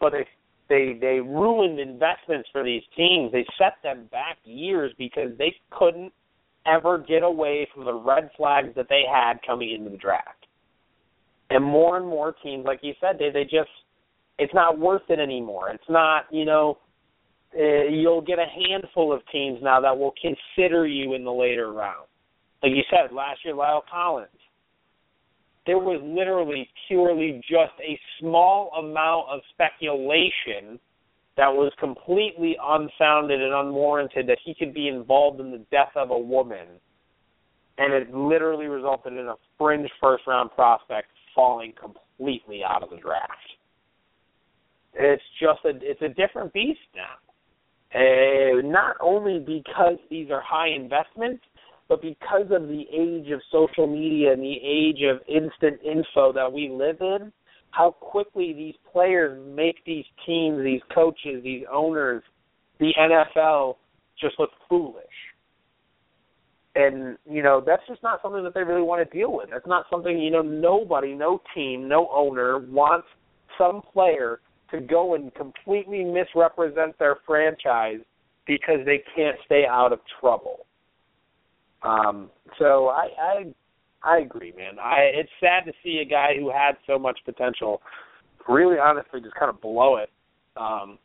But they they they ruined investments for these teams. They set them back years because they couldn't ever get away from the red flags that they had coming into the draft. And more and more teams, like you said, they they just it's not worth it anymore. It's not, you know, uh, you'll get a handful of teams now that will consider you in the later round. Like you said, last year, La'el Collins. There was literally purely just a small amount of speculation that was completely unfounded and unwarranted that he could be involved in the death of a woman. And it literally resulted in a fringe first round prospect falling completely out of the draft. It's just a it's a different beast now. Not only because these are high investments, but because of the age of social media and the age of instant info that we live in, how quickly these players make these teams, these coaches, these owners, the NFL just look foolish. And, you know, that's just not something that they really want to deal with. That's not something, you know, nobody, no team, no owner wants some player to go and completely misrepresent their franchise because they can't stay out of trouble. Um, so I, I I agree, man. I it's sad to see a guy who had so much potential really honestly just kind of blow it um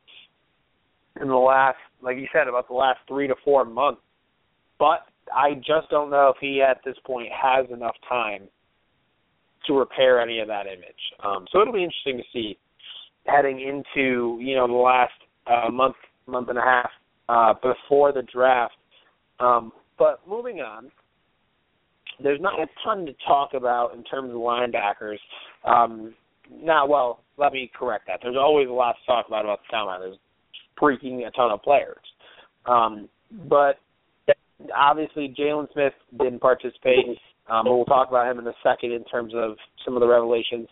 in the last like you said about the last 3 to 4 months. But I just don't know if he at this point has enough time to repair any of that image. Um so it'll be interesting to see heading into, you know, the last uh month month and a half uh before the draft. Um but moving on, there's not a ton to talk about in terms of linebackers. Um, now, well, let me correct that. There's always a lot to talk about about the combine. There's freaking a ton of players, um, but obviously Jalen Smith didn't participate. Um, but we'll talk about him in a second in terms of some of the revelations.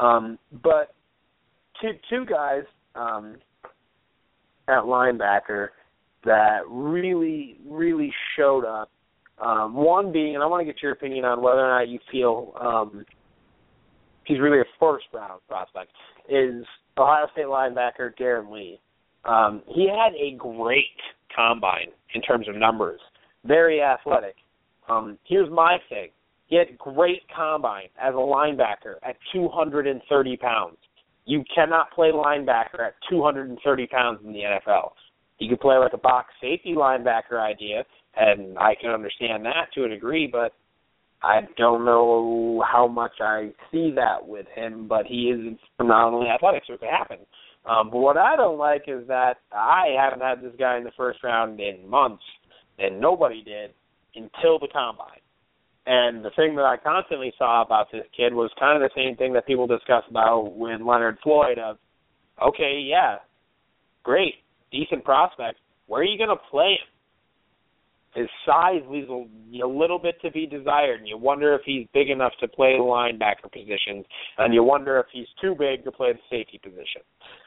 Um, but two two guys um, at linebacker that really really showed up um, one being, and I want to get your opinion on whether or not you feel um, he's really a first round prospect, is Ohio State linebacker Darron Lee. Um, he had a great combine in terms of numbers, very athletic. Um, here's my thing: he had great combine as a linebacker at 230 pounds. You cannot play linebacker at 230 pounds in the NFL. You can play like a box safety linebacker idea, and I can understand that to a degree, but I don't know how much I see that with him, but he is phenomenally athletic, so it could happen. Um, but what I don't like is that I haven't had this guy in the first round in months, and nobody did until the combine. And the thing that I constantly saw about this kid was kind of the same thing that people discuss about with Leonard Floyd of, okay, yeah, great, decent prospect. Where are you going to play him? His size leaves a, a little bit to be desired, and you wonder if he's big enough to play the linebacker position, and you wonder if he's too big to play the safety position.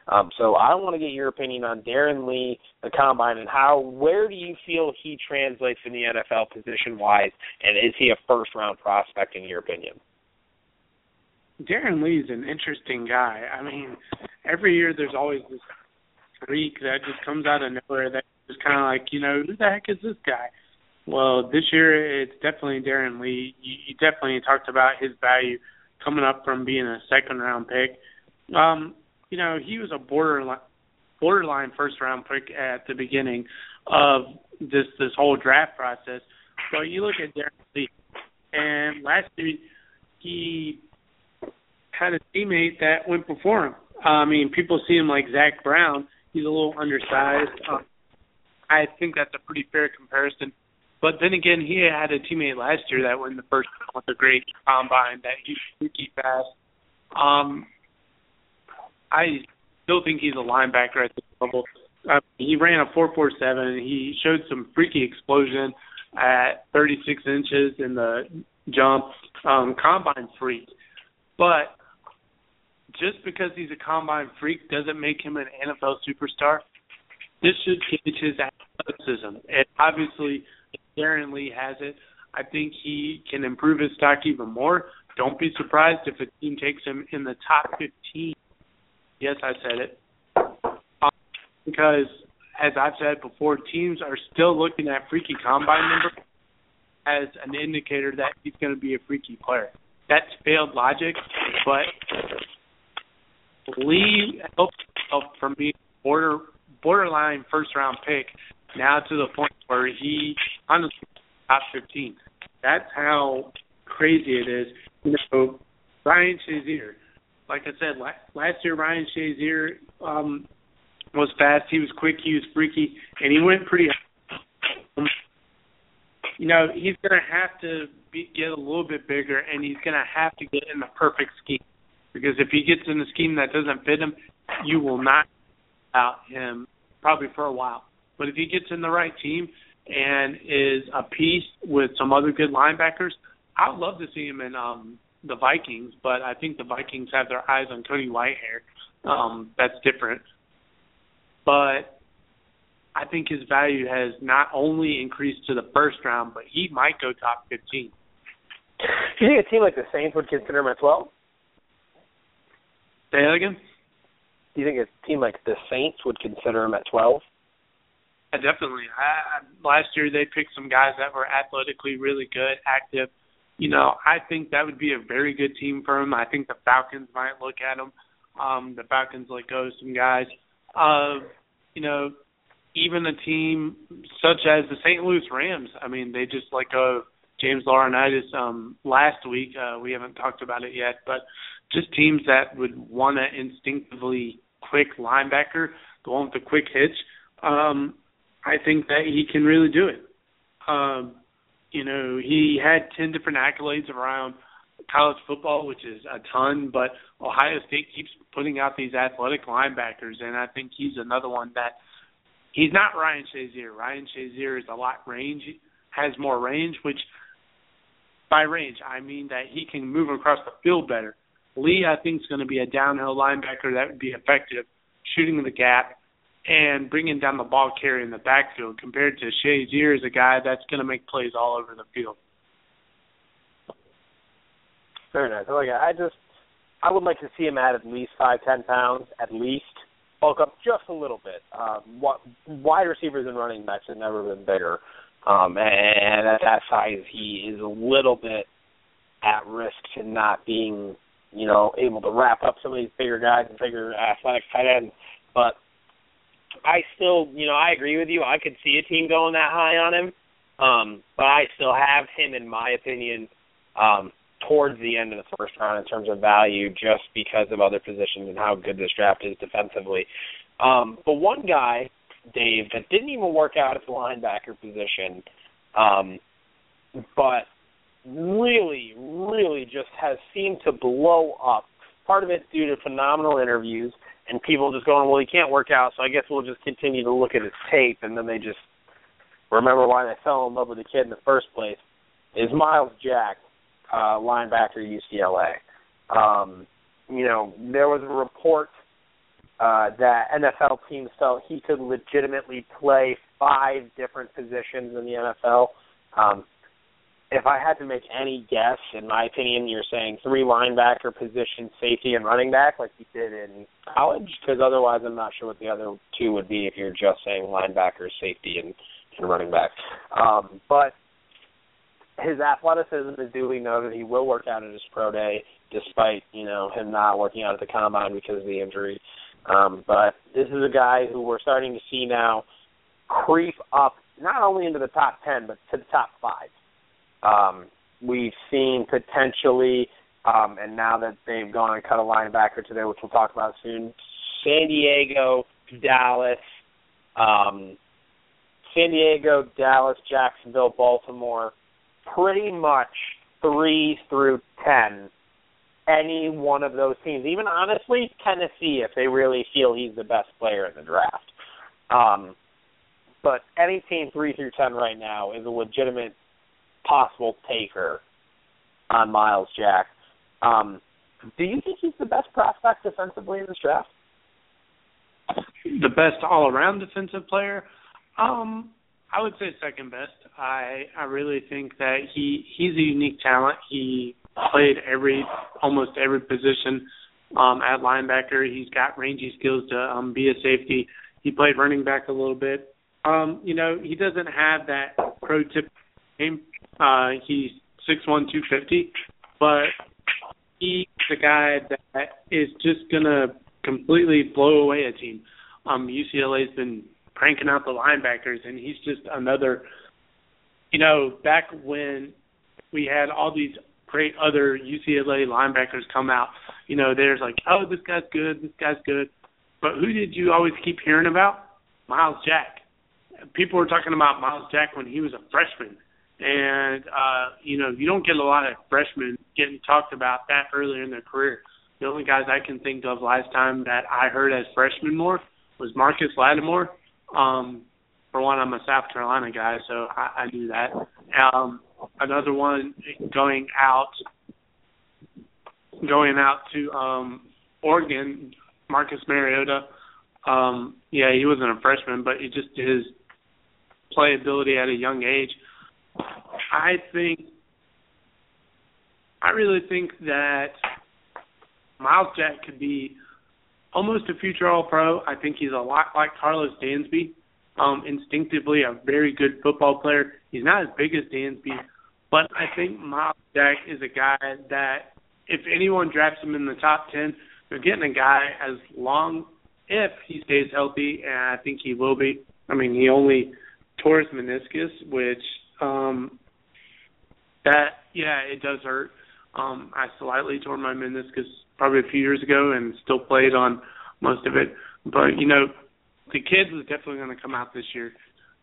Um, so I want to get your opinion on Darron Lee, the combine, and how where do you feel he translates in the NFL position wise, and is he a first round prospect in your opinion? Darron Lee's an interesting guy. I mean, every year there's always this freak that just comes out of nowhere that just kind of like, you know, who the heck is this guy? Well, this year it's definitely Darron Lee. You, you definitely talked about his value coming up from being a second round pick. Um, you know, he was a borderline borderline first round pick at the beginning of this this whole draft process. But you look at Darron Lee, and last year he had a teammate that went before him. I mean, people see him like Zach Brown. He's a little undersized. Um, I think that's a pretty fair comparison. But then again, he had a teammate last year that went in the first with a great combine that he's freaky fast. Um, I still think he's a linebacker at this level. Uh, he ran a 4.47. He showed some freaky explosion at 36 inches in the jump. Um, combine freak, but just because he's a combine freak doesn't make him an NFL superstar. This should gauge his athleticism. And obviously, Darron Lee has it. I think he can improve his stock even more. Don't be surprised if a team takes him in the top 15. Yes, I said it. Um, because, as I've said before, teams are still looking at freaky combine number as an indicator that he's going to be a freaky player. That's failed logic, but Lee helped help from being border borderline first round pick now to the point where he honestly top fifteen. That's how crazy it is. You know, Ryan Shazier, like I said last year, Ryan Shazier um, was fast. He was quick. He was freaky, and he went pretty. High. You know, he's to have to be, get a little bit bigger, and he's to have to get in the perfect scheme. Because if he gets in a scheme that doesn't fit him, you will not out him probably for a while. But if he gets in the right team and is a piece with some other good linebackers, I would love to see him in um the Vikings, but I think the Vikings have their eyes on Cody Whitehair. Um, that's different. But I think his value has not only increased to the first round, but he might go top fifteen. Do you think a team like the Saints would consider him at twelve? Say that again. Do you think a team like the Saints would consider him at twelve? Yeah, definitely. I, last year they picked some guys that were athletically really good, active. You know, I think that would be a very good team for him. I think the Falcons might look at him. Um, the Falcons let go of some guys. Uh, you know, even a team such as the St. Louis Rams. I mean, they just let go of James Laurinaitis um, last week. Uh, we haven't talked about it yet, but just teams that would want an instinctively quick linebacker, one with the quick hitch. Um, I think that he can really do it. Um, you know, he had ten different accolades around college football, which is a ton, but Ohio State keeps putting out these athletic linebackers, and I think he's another one that he's not Ryan Shazier. Ryan Shazier is a lot range, has more range, which by range I mean that he can move across the field better. Lee, I think, is going to be a downhill linebacker that would be effective, shooting the gap and bringing down the ball carrier in the backfield. Compared to Shazier, is a guy that's going to make plays all over the field. Very nice. I like. I just, I would like to see him at at least five, ten pounds, at least. Bulk up just a little bit. What wide receivers and running backs have never been bigger, um, and at that size, he is a little bit at risk to not being you know, able to wrap up some of these bigger guys and bigger athletic tight ends. But I still, you know, I agree with you. I could see a team going that high on him. Um, but I still have him, in my opinion, um, towards the end of the first round in terms of value, just because of other positions and how good this draft is defensively. Um, but one guy, Dave, that didn't even work out at the linebacker position, um, but really, really just has seemed to blow up. Part of it's due to phenomenal interviews and people just going, well, he can't work out, so I guess we'll just continue to look at his tape, and then they just remember why they fell in love with the kid in the first place. Is Myles Jack, uh, linebacker UCLA? Um, you know, there was a report uh, that NFL teams felt he could legitimately play five different positions in the NFL. Um, if I had to make any guess, in my opinion, you're saying three linebacker position, safety, and running back, like you did in college. Because otherwise, I'm not sure what the other two would be if you're just saying linebacker, safety, and position running back. Um, but his athleticism is duly noted. He will work out at his pro day, despite you know him not working out at the combine because of the injury. Um, but this is a guy who we're starting to see now creep up not only into the top ten, but to the top five. Um, we've seen potentially, um, and now that they've gone and cut a linebacker today, which we'll talk about soon, San Diego, Dallas, um, San Diego, Dallas, Jacksonville, Baltimore, pretty much three through ten. Any one of those teams, even honestly Tennessee, if they really feel he's the best player in the draft. Um, but any team three through ten right now is a legitimate possible taker on Myles Jack. Um, do you think he's the best prospect defensively in this draft? The best all around defensive player? Um, I would say second best. I I really think that he he's a unique talent. He played every almost every position um at linebacker. He's got rangy skills to um be a safety. He played running back a little bit. Um, you know, he doesn't have that prototypical game. Uh he's six one two fifty, but he's the guy that is just gonna completely blow away a team. Um UCLA's been cranking out the linebackers, and he's just another. You know, back when we had all these great other UCLA linebackers come out, you know, there's like, oh, this guy's good, this guy's good, but who did you always keep hearing about? Myles Jack. People were talking about Myles Jack when he was a freshman, and uh, you know, you don't get a lot of freshmen getting talked about that early in their career. The only guys I can think of last time that I heard as freshmen more was Marcus Lattimore um, for one, I'm a South Carolina guy, so I, I knew that. Um, another one going out, going out to um, Oregon, Marcus Mariota. Um, yeah, he wasn't a freshman, but he just his playability at a young age. I think, I really think that Myles Jack could be almost a future All Pro. I think he's a lot like Karlos Dansby. Um, instinctively, a very good football player. He's not as big as Dansby, but I think Myles Jack is a guy that if anyone drafts him in the top ten, they're getting a guy as long if he stays healthy, and I think he will be. I mean, he only tore his meniscus, which um that yeah, it does hurt. Um I slightly tore my meniscus probably a few years ago and still played on most of it. But you know, the kid was definitely going to come out this year.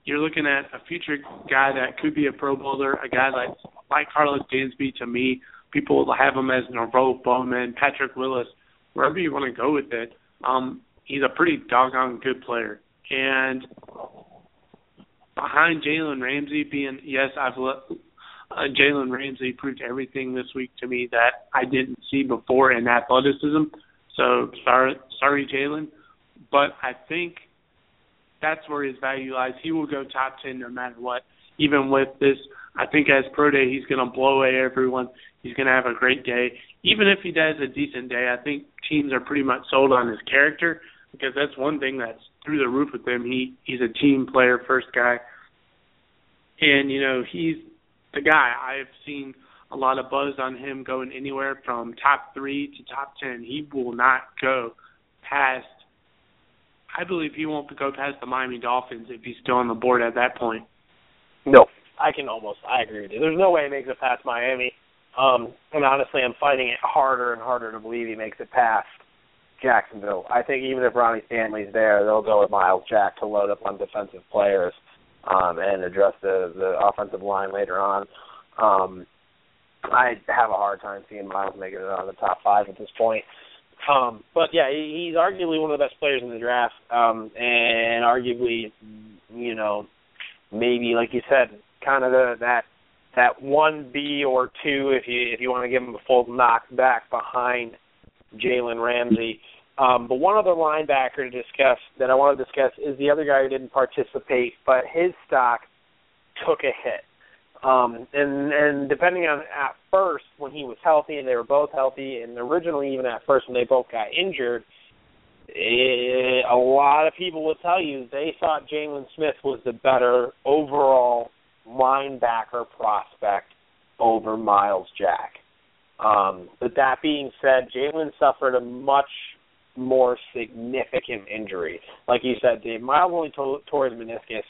You're looking at a future guy that could be a Pro Bowler, a guy like like Karlos Dansby. To me, people will have him as NaVorro Bowman, Patrick Willis, wherever you want to go with it. Um, he's a pretty doggone good player, and behind Jalen Ramsey being yes, I've uh, Jalen Ramsey proved everything this week to me that I didn't see before in athleticism. So sorry, sorry, Jalen, but I think that's where his value lies. He will go top ten no matter what. Even with this, I think as pro day, he's going to blow away everyone. He's going to have a great day. Even if he does a decent day, I think teams are pretty much sold on his character because that's one thing that's through the roof with him. He he's a team player, first guy, and you know he's the guy. I've seen a lot of buzz on him going anywhere from top three to top ten. He will not go past. I believe he won't go past the Miami Dolphins if he's still on the board at that point. No, I can almost. I agree with you. There's no way he makes it past Miami. Um, and honestly, I'm finding it harder and harder to believe he makes it past Jacksonville. I think even if Ronnie Stanley's there, they'll go with Myles Jack to load up on defensive players um, and address the the offensive line later on. Um, I have a hard time seeing Myles making it on the top five at this point. Um, but yeah, he's arguably one of the best players in the draft, um, and arguably, you know, maybe like you said, kind of the that that one B or two if you if you want to give him a full knock back behind Jalen Ramsey. Um, but one other linebacker to discuss that I want to discuss is the other guy who didn't participate, but his stock took a hit. Um, and and depending on at first when he was healthy and they were both healthy, and originally even at first when they both got injured, it, a lot of people will tell you they thought Jalen Smith was the better overall linebacker prospect over Myles Jack. Um, but that being said, Jalen suffered a much more significant injury. Like you said, Dave, Myles only tore, tore his meniscus.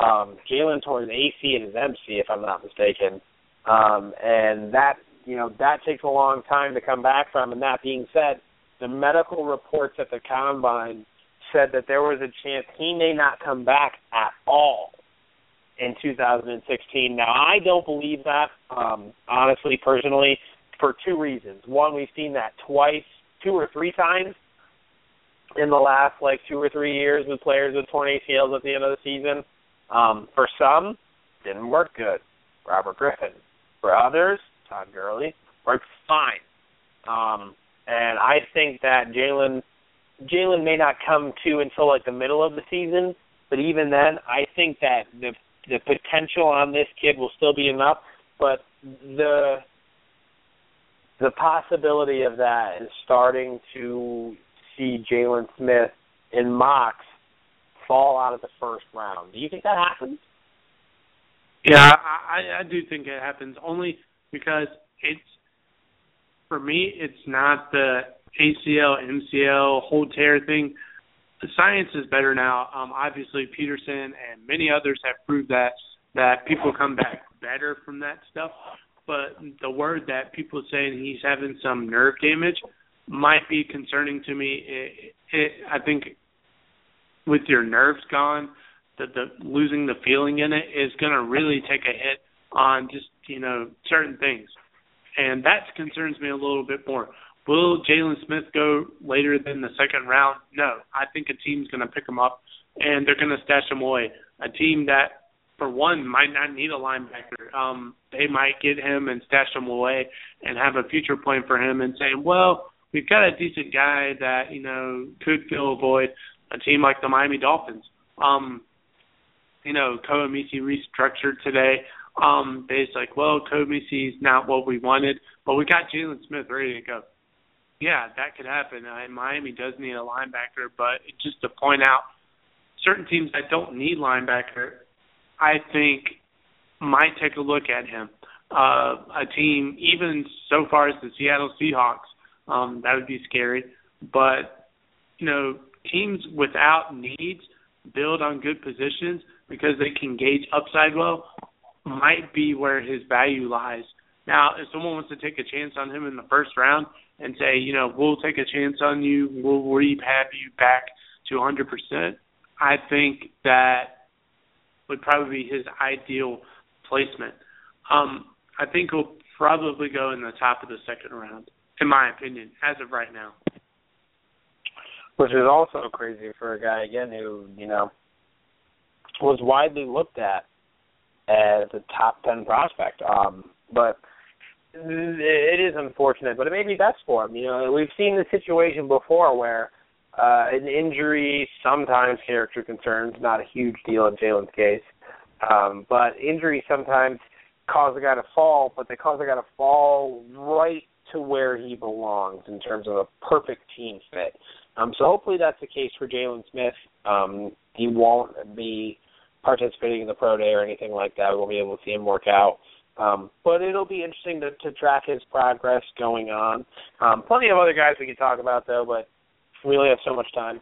Um, Jalen tore his AC and his MC, if I'm not mistaken. Um, and that, you know, that takes a long time to come back from. And that being said, the medical reports at the combine said that there was a chance he may not come back at all in 2016. Now, I don't believe that, um, honestly, personally, for two reasons. One, we've seen that twice, two or three times in the last like two or three years with players with torn ACLs at the end of the season. Um, for some, didn't work good. Robert Griffin. For others, Todd Gurley, worked fine. Um, and I think that Jaylon Jaylon may not come to until like the middle of the season, but even then, I think that the the potential on this kid will still be enough. But the the possibility of that is starting to see Jaylon Smith in mocks fall out of the first round. Do you think that happens? Yeah, I, I do think it happens only because it's for me. It's not the ACL, MCL, whole tear thing. The science is better now. Um, obviously, Peterson and many others have proved that that people come back better from that stuff. But the word that people saying he's having some nerve damage might be concerning to me. It, it, I think with your nerves gone, that the losing the feeling in it is going to really take a hit on just you know certain things, and that concerns me a little bit more. Will Jaylon Smith go later than the second round? No, I think a team's going to pick him up and they're going to stash him away. A team that, for one, might not need a linebacker. Um, they might get him and stash him away and have a future plan for him and say, well, we've got a decent guy that you know could fill a void. A team like the Miami Dolphins. Um, you know, Koa Misi restructured today. Um, it's like, well, Koa Misi's not what we wanted, but we got Jaylon Smith ready to go. Yeah, that could happen. Uh, Miami does need a linebacker, but just to point out, certain teams that don't need linebacker, I think might take a look at him. Uh, a team, even so far as the Seattle Seahawks, um, that would be scary. But you know, teams without needs build on good positions because they can gauge upside well might be where his value lies. Now, if someone wants to take a chance on him in the first round and say, you know, we'll take a chance on you, we'll rehab you back to 100%, I think that would probably be his ideal placement. Um, I think he'll probably go in the top of the second round, in my opinion, as of right now. Which is also crazy for a guy again who, you know, was widely looked at as a top ten prospect. Um, but it is unfortunate, but it may be best for him. You know, we've seen the situation before where uh, an injury, sometimes character concerns, not a huge deal in Jaylon's case, um, but injury sometimes cause a guy to fall, but they cause a guy to fall right to where he belongs in terms of a perfect team fit. Um, so hopefully that's the case for Jaylon Smith. Um, he won't be participating in the pro day or anything like that. We won't be able to see him work out. Um, but it'll be interesting to, to track his progress going on. Um, plenty of other guys we could talk about though, but we only have so much time.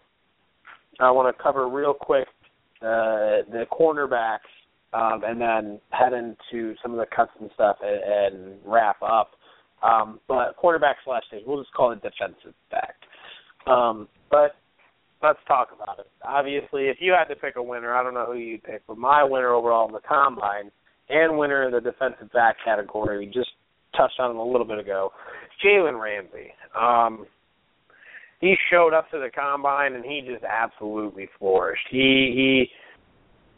I want to cover real quick uh, the cornerbacks um, and then head into some of the cuts and stuff and, and wrap up. Um, but cornerback slash we'll just call it defensive back. Um, but let's talk about it. Obviously, if you had to pick a winner, I don't know who you'd pick, but my winner overall in the combine and winner in the defensive back category, we just touched on it a little bit ago, Jalen Ramsey. Um, he showed up to the combine and he just absolutely flourished. He he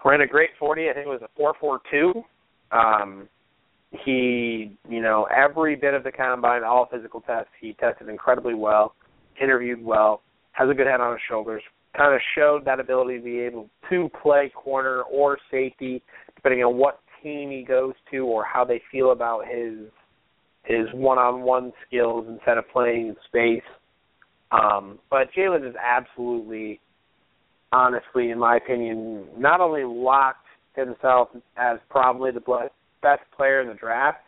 ran a great forty. I think it was a four four two. Um, he, you know, every bit of the combine, all physical tests, he tested incredibly well, interviewed well, has a good head on his shoulders. Kind of showed that ability to be able to play corner or safety, depending on what team he goes to or how they feel about his his one-on-one skills instead of playing in space. Um, but Jalen is absolutely, honestly, in my opinion, not only locked himself as probably the best player in the draft,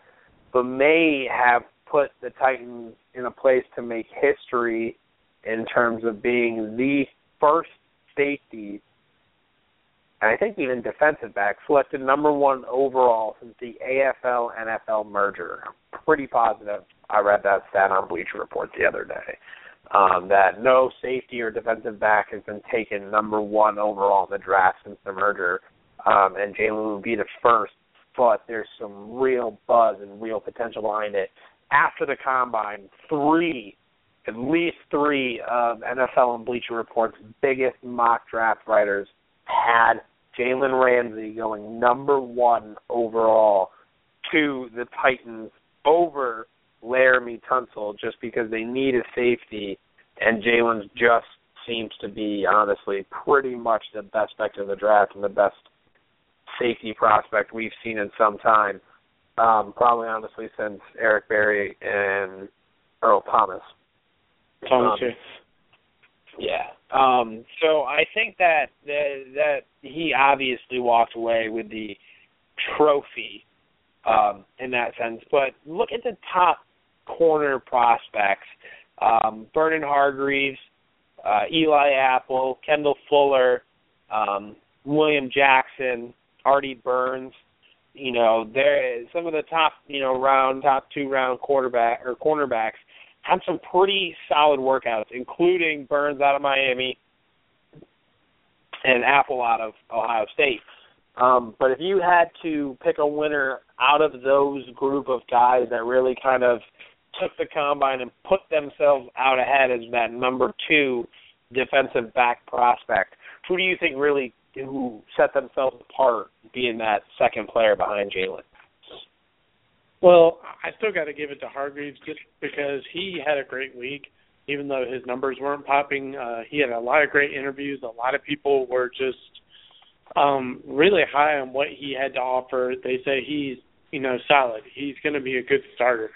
but may have put the Titans in a place to make history in terms of being the first safety, and I think even defensive back, selected number one overall since the AFL NFL merger. I'm pretty positive I read that stat on Bleacher Report the other day. Um, that no safety or defensive back has been taken number one overall in the draft since the merger, um, and Jalen would be the first. But there's some real buzz and real potential behind it. After the combine, three at least three of NFL and Bleacher Report's biggest mock draft writers had Jalen Ramsey going number one overall to the Titans over Laremy Tunsil just because they need a safety, and Jalen's just seems to be honestly pretty much the best back of the draft and the best safety prospect we've seen in some time. Um, probably honestly since Eric Berry and Earl Thomas. Thomas, um, yeah. Um, so I think that, that that he obviously walked away with the trophy um, in that sense. But look at the top corner prospects: um, Vernon Hargreaves, uh, Eli Apple, Kendall Fuller, um, William Jackson, Artie Burns. You know, they're some of the top, you know, round top two round quarterback or cornerbacks had some pretty solid workouts, including Burns out of Miami and Apple out of Ohio State. Um, but if you had to pick a winner out of those group of guys that really kind of took the combine and put themselves out ahead as that number two defensive back prospect, who do you think really who set themselves apart being that second player behind Jalen? Well, I still got to give it to Hargreaves just because he had a great week, even though his numbers weren't popping. Uh, he had a lot of great interviews. A lot of people were just um, really high on what he had to offer. They say he's, you know, solid. He's going to be a good starter.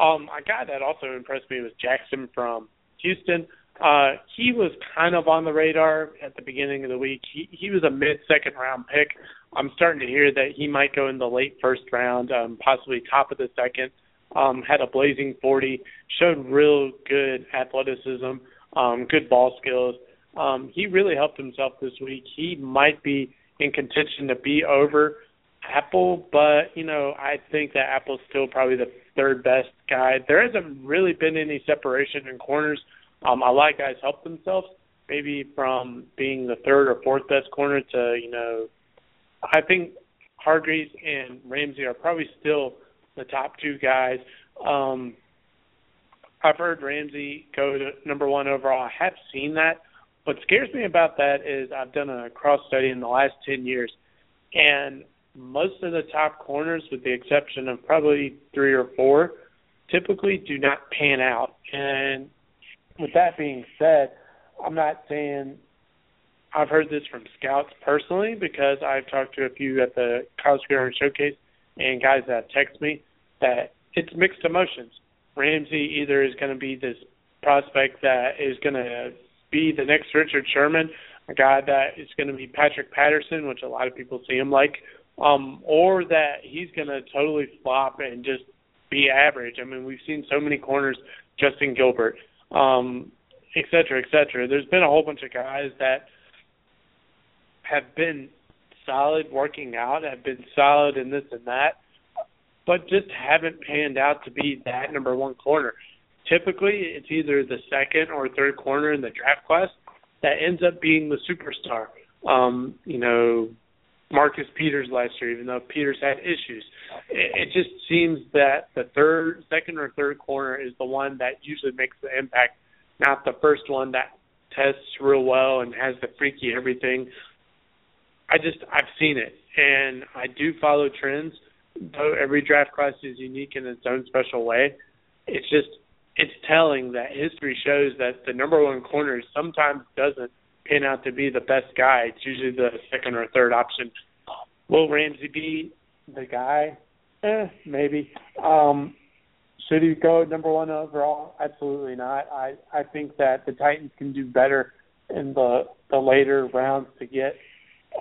Um, a guy that also impressed me was Jackson from Houston. Uh, he was kind of on the radar at the beginning of the week. He he was a mid second round pick. I'm starting to hear that he might go in the late first round, um, possibly top of the second. Um, had a blazing 40, showed real good athleticism, um, good ball skills. Um, he really helped himself this week. He might be in contention to be over Apple, but you know I think that Apple's still probably the third best guy. There hasn't really been any separation in corners. Um, a lot of guys help themselves, maybe from being the third or fourth best corner to you know I think Hargreaves and Ramsey are probably still the top two guys. Um, I've heard Ramsey go to number one overall. I have seen that. What scares me about that is I've done a cross study in the last 10 years, and most of the top corners, with the exception of probably three or four, typically do not pan out. And with that being said, I'm not saying I've heard this from scouts personally because I've talked to a few at the College Gridiron Showcase and guys that text me that it's mixed emotions. Ramsey either is going to be this prospect that is going to be the next Richard Sherman, a guy that is going to be Patrick Peterson, which a lot of people see him like, um, or that he's going to totally flop and just be average. I mean, we've seen so many corners, Justin Gilbert, um, et cetera, et cetera. There's been a whole bunch of guys that – have been solid working out, have been solid in this and that, but just haven't panned out to be that number one corner. Typically, it's either the second or third corner in the draft class that ends up being the superstar. Um, you know, Marcus Peters last year, even though Peters had issues. It, it just seems that the third, second or third corner is the one that usually makes the impact, not the first one that tests real well and has the freaky everything I just I've seen it, and I do follow trends. Though every draft class is unique in its own special way, it's just it's telling that history shows that the number one corner sometimes doesn't pan out to be the best guy. It's usually the second or third option. Will Ramsey be the guy? Eh, maybe. Um, should he go number one overall? Absolutely not. I I think that the Titans can do better in the the later rounds to get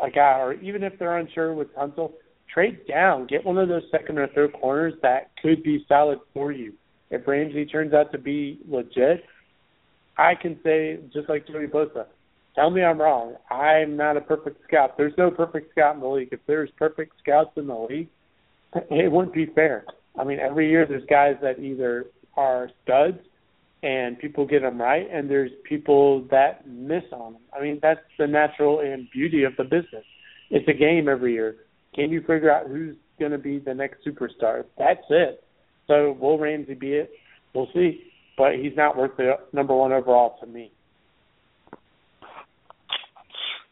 a guy, or even if they're unsure with Tunsil, trade down, get one of those second or third corners that could be solid for you. If Ramsey turns out to be legit, I can say just like Joey Bosa, tell me I'm wrong. I'm not a perfect scout. There's no perfect scout in the league. If there's perfect scouts in the league, it wouldn't be fair. I mean, every year there's guys that either are studs and people get them right, and there's people that miss on them. I mean, that's the natural and beauty of the business. It's a game every year. Can you figure out who's going to be the next superstar? That's it. So will Ramsey be it? We'll see. But he's not worth the number one overall to me.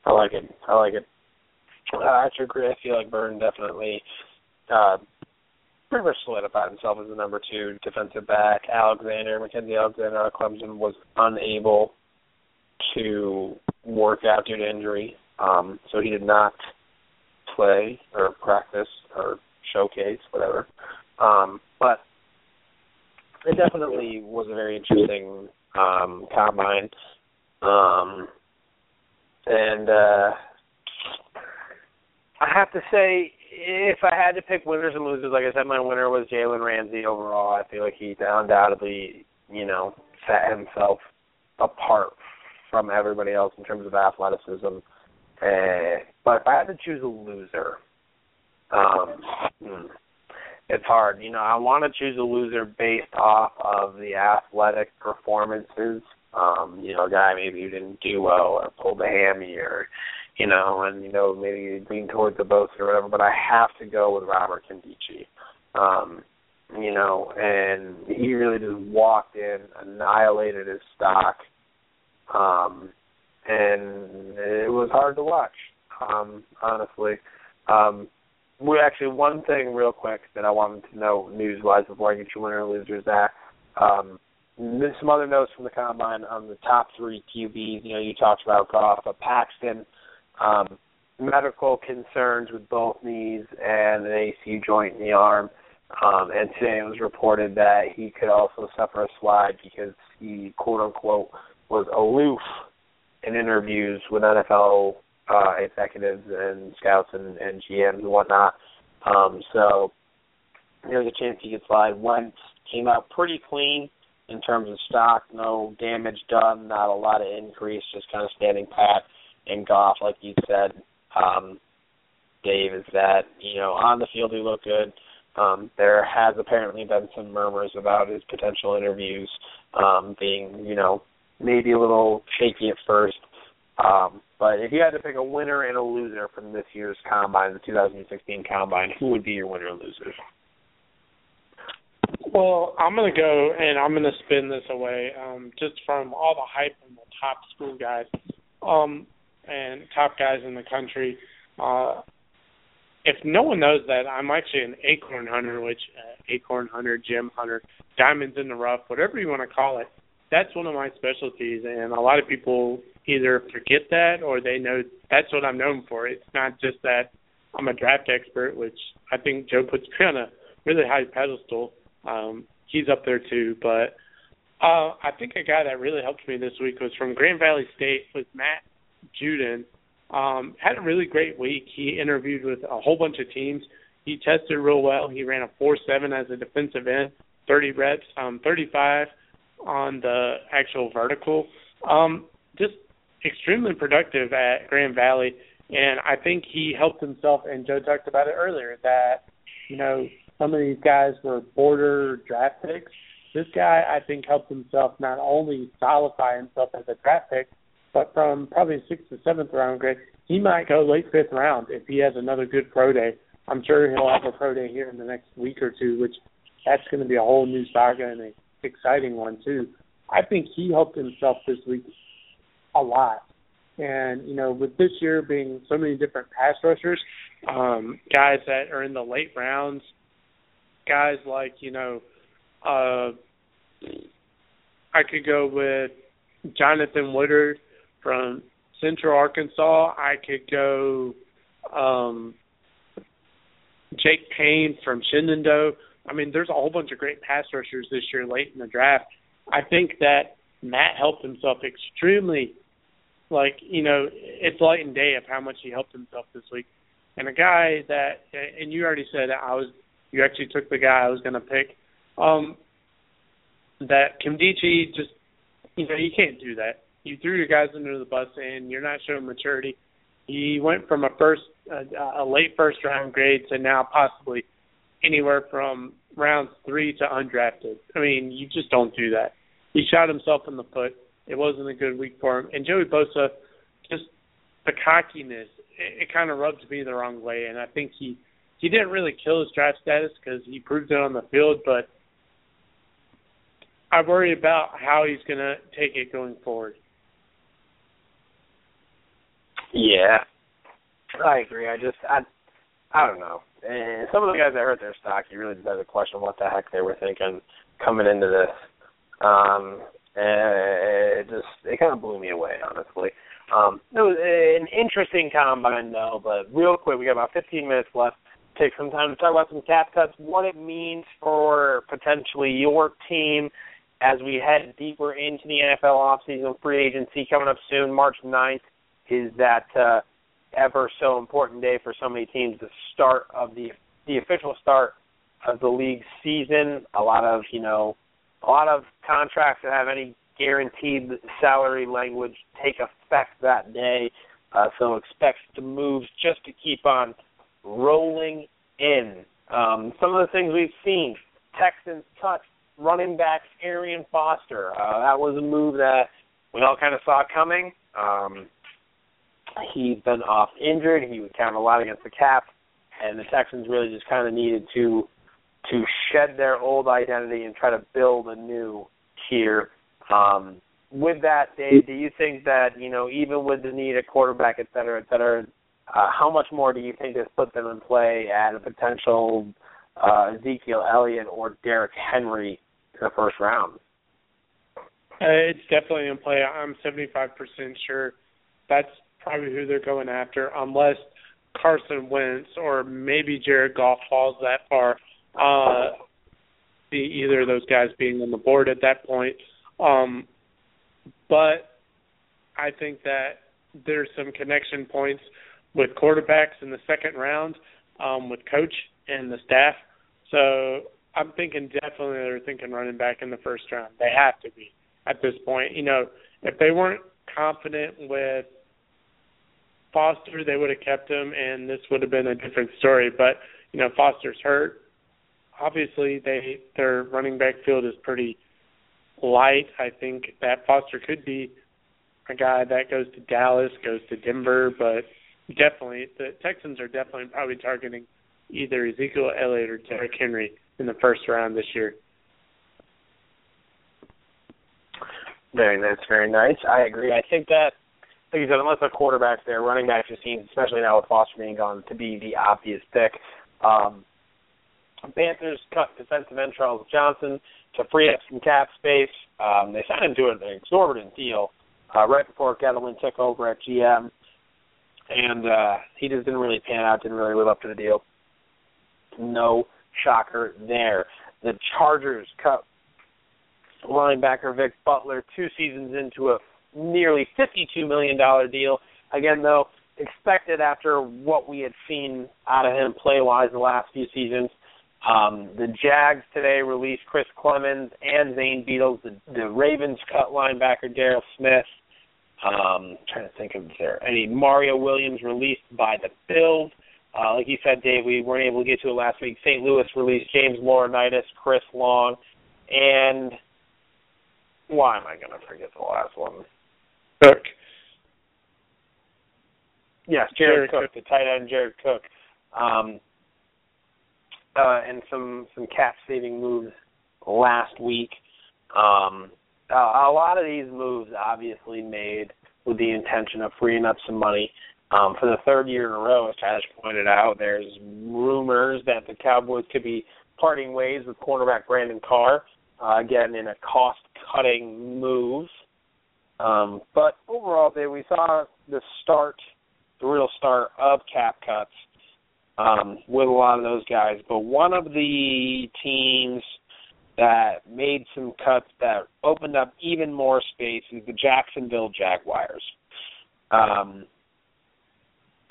I like it. I like it. Uh, actually agree. I feel like Burton definitely uh, pretty much solidified himself as the number two defensive back. Alexander, Mackensie Alexander out of Clemson was unable to work out due to injury. Um, so he did not play or practice or showcase, whatever. Um, but it definitely was a very interesting um, combine. Um, and uh, I have to say, if I had to pick winners and losers, like I said, my winner was Jalen Ramsey overall. I feel like he undoubtedly, you know, set himself apart from everybody else in terms of athleticism. Uh, but if I had to choose a loser, um, hmm, it's hard. You know, I want to choose a loser based off of the athletic performances. Um, you know, a guy maybe who didn't do well or pulled a hammy or you know, and you know maybe lean towards the boats or whatever. But I have to go with Robert Nkemdiche. Um, you know, and he really just walked in, annihilated his stock, um, and it was hard to watch. Um, honestly, um, we actually one thing real quick that I wanted to know news wise before I get your winner and losers that um some other notes from the combine on the top three QBs. You know, you talked about Goff, but Paxton um, medical concerns with both knees and an AC joint in the arm. Um, and today it was reported that he could also suffer a slide because he, quote unquote, was aloof in interviews with NFL uh, executives and scouts and, and GMs and whatnot. Um, so there's a chance he could slide. Wentz came out pretty clean in terms of stock, no damage done, not a lot of increase, just kind of standing pat in Goff, like you said, um, Dave, is that you know on the field he looked good. Um, there has apparently been some murmurs about his potential interviews um, being, you know, maybe a little shaky at first. Um, but if you had to pick a winner and a loser from this year's combine, the 2016 combine, who would be your winner and loser? Well, I'm going to go and I'm going to spin this away um, just from all the hype and the top school guys. Um, and top guys in the country. Uh, if no one knows that, I'm actually an acorn hunter, which uh, acorn hunter, gem hunter, diamonds in the rough, whatever you want to call it. That's one of my specialties, and a lot of people either forget that or they know that's what I'm known for. It's not just that I'm a draft expert, which I think Joe puts me on a really high pedestal. Um, he's up there too, but uh, I think a guy that really helped me this week was from Grand Valley State was Matt Judon. um, had a really great week. He interviewed with a whole bunch of teams. He tested real well. He ran a four seven as a defensive end, thirty reps, um, thirty five on the actual vertical. Um, just extremely productive at Grand Valley, and I think he helped himself. And Joe talked about it earlier that you know some of these guys were border draft picks. This guy, I think, helped himself not only solidify himself as a draft pick, but from probably sixth to seventh round grade, he might go late fifth round if he has another good pro day. I'm sure he'll have a pro day here in the next week or two, which that's going to be a whole new saga and an exciting one too. I think he helped himself this week a lot. And, you know, with this year being so many different pass rushers, um, guys that are in the late rounds, guys like, you know, uh I could go with Jonathan Woodard, from Central Arkansas, I could go um, Jake Payne from Shenandoah. I mean, there's a whole bunch of great pass rushers this year late in the draft. I think that Matt helped himself extremely. Like you know, it's light and day of how much he helped himself this week. And a guy that, and you already said I was, you actually took the guy I was going to pick. Um, that Nkemdiche just, you know, you can't do that. You threw your guys under the bus and you're not showing maturity. He went from a first, a, a late first round grade to now possibly anywhere from rounds three to undrafted. I mean, you just don't do that. He shot himself in the foot. It wasn't a good week for him. And Joey Bosa, just the cockiness, it, it kind of rubbed me the wrong way. And I think he he didn't really kill his draft status because he proved it on the field, but I worry about how he's going to take it going forward. Yeah, I agree. I just I I don't know. And some of the guys that hurt their stock, you really better question what the heck they were thinking coming into this. Um, it just it kind of blew me away, honestly. Um, it was an interesting combine though, but real quick, we got about 15 minutes left. Take some time to talk about some cap cuts, what it means for potentially your team as we head deeper into the NFL offseason free agency coming up soon. March 9th is that uh, ever so important day for so many teams. The start of the the official start of the league season. A lot of you know, a lot of contracts that have any guaranteed salary language take effect that day. Uh, so expect the moves just to keep on rolling in. Um, some of the things we've seen: Texans cut running back Arian Foster. Uh, that was a move that we all kind of saw coming. Um, he's been off injured. He would count a lot against the cap, and the Texans really just kind of needed to to shed their old identity and try to build a new here. Um, with that, Dave, do you think that you know even with the need at quarterback, et cetera, et cetera, uh, how much more do you think this put them in play at a potential uh, Ezekiel Elliott or Derrick Henry in the first round? Uh, it's definitely in play. I'm 75% sure that's probably who they're going after, unless Carson Wentz or maybe Jared Goff falls that far. Uh, either of those guys being on the board at that point. Um, but I think that there's some connection points with quarterbacks in the second round um, with coach and the staff. So I'm thinking definitely they're thinking running back in the first round. They have to be at this point. You know, if they weren't confident with Foster, they would have kept him, and this would have been a different story. But you know, Foster's hurt. Obviously, they their running back field is pretty light. I think that Foster could be a guy that goes to Dallas, goes to Denver, but definitely the Texans are definitely probably targeting either Ezekiel Elliott or Derrick Henry in the first round this year. Very nice, very nice. I agree. I think that like you said, unless a quarterback's there, running backs just seems, especially now with Foster being gone, to be the obvious pick. Um, Panthers cut defensive end Charles Johnson to free up some cap space. Um, they signed him to an exorbitant deal uh, right before Gettleman took over at GM, and uh, he just didn't really pan out, didn't really live up to the deal. No shocker there. The Chargers cut linebacker Vic Butler two seasons into a nearly $52 million deal. Again, though, expected after what we had seen out of him play wise the last few seasons. Um, the Jags today released Chris Clemons and Zane Beadles. The, the Ravens cut linebacker Daryl Smith. Um, trying to think of there any Mario Williams released by the Bills. Uh, like you said, Dave, we weren't able to get to it last week. St. Louis released James Laurinaitis, Chris Long, and why am I going to forget the last one? Cook. Yes, Jared, Jared Cook, Cook, the tight end Jared Cook, um, uh, and some some cap saving moves last week. Um, uh, a lot of these moves obviously made with the intention of freeing up some money. Um, for the third year in a row, as Tash pointed out, there's rumors that the Cowboys could be parting ways with cornerback Brandon Carr, uh, again in a cost-cutting move. Um, but overall, they, we saw the start, the real start of cap cuts. um, with a lot of those guys. But one of the teams that made some cuts that opened up even more space is the Jacksonville Jaguars. Um,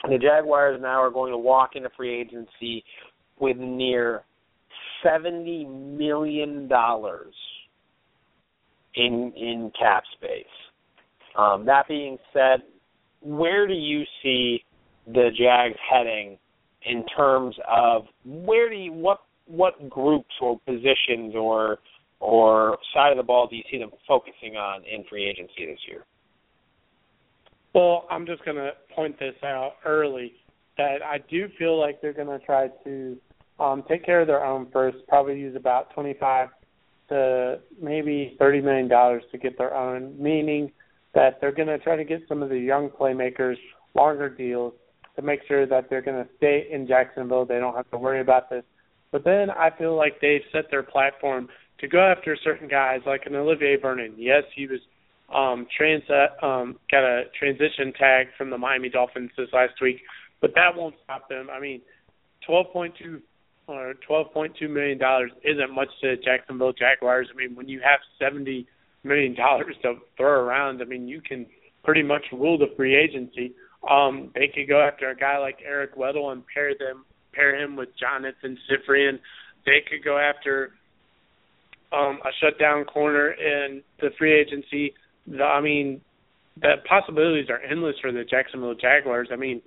the Jaguars now are going to walk into free agency with near seventy million dollars in in cap space. Um, that being said, where do you see the Jags heading in terms of where do you what what groups or positions or or side of the ball do you see them focusing on in free agency this year? Well, I'm just going to point this out early that I do feel like they're going to try to um, take care of their own first. Probably use about 25 to maybe 30 million dollars to get their own. Meaning that they're going to try to get some of the young playmakers longer deals to make sure that they're going to stay in Jacksonville. They don't have to worry about this. But then I feel like they've set their platform to go after certain guys like an Olivier Vernon. Yes, he was um trans um got a transition tag from the Miami Dolphins this last week, but that won't stop them. I mean, 12.2 or 12.2 million dollars isn't much to Jacksonville Jaguars. I mean, when you have 70 million dollars to throw around, I mean, you can pretty much rule the free agency. Um, they could go after a guy like Eric Weddle and pair them pair him with Jonathan Cyprien. They could go after um, a shutdown corner in the free agency the, I mean, the possibilities are endless for the Jacksonville Jaguars. I mean,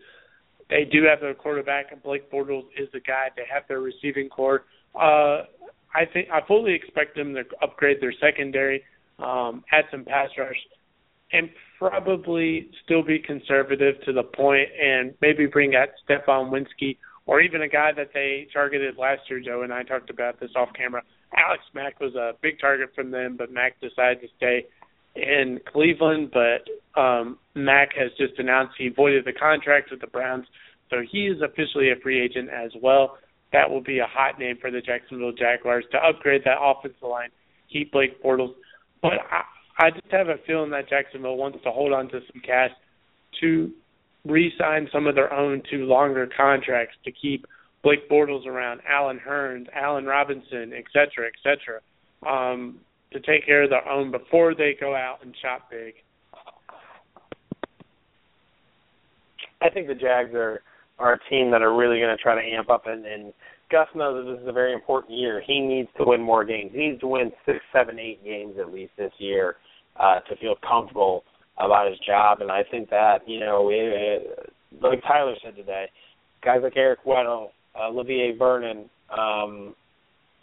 they do have their quarterback, and Blake Bortles is the guy. They have their receiving core. Uh, I think I fully expect them to upgrade their secondary, um, add some pass rush, and probably still be conservative to the point, and maybe bring out Stefan Winsky or even a guy that they targeted last year. Joe and I talked about this off camera. Alex Mack was a big target from them, but Mack decided to stay in Cleveland, but um, Mack has just announced he voided the contract with the Browns, so he is officially a free agent as well. That will be a hot name for the Jacksonville Jaguars to upgrade that offensive line, keep Blake Bortles. But I, I just have a feeling that Jacksonville wants to hold on to some cash to re-sign some of their own to longer contracts to keep Blake Bortles around, Allen Hurns, Allen Robinson, et cetera, et cetera. Um, to take care of their own before they go out and shop big. I think the Jags are are a team that are really going to try to amp up and, and Gus knows that this is a very important year. He needs to win more games. He needs to win six, seven, eight games at least this year uh, to feel comfortable about his job. And I think that you know, it, like Tyler said today, guys like Eric Weddle, uh, Olivier Vernon, um,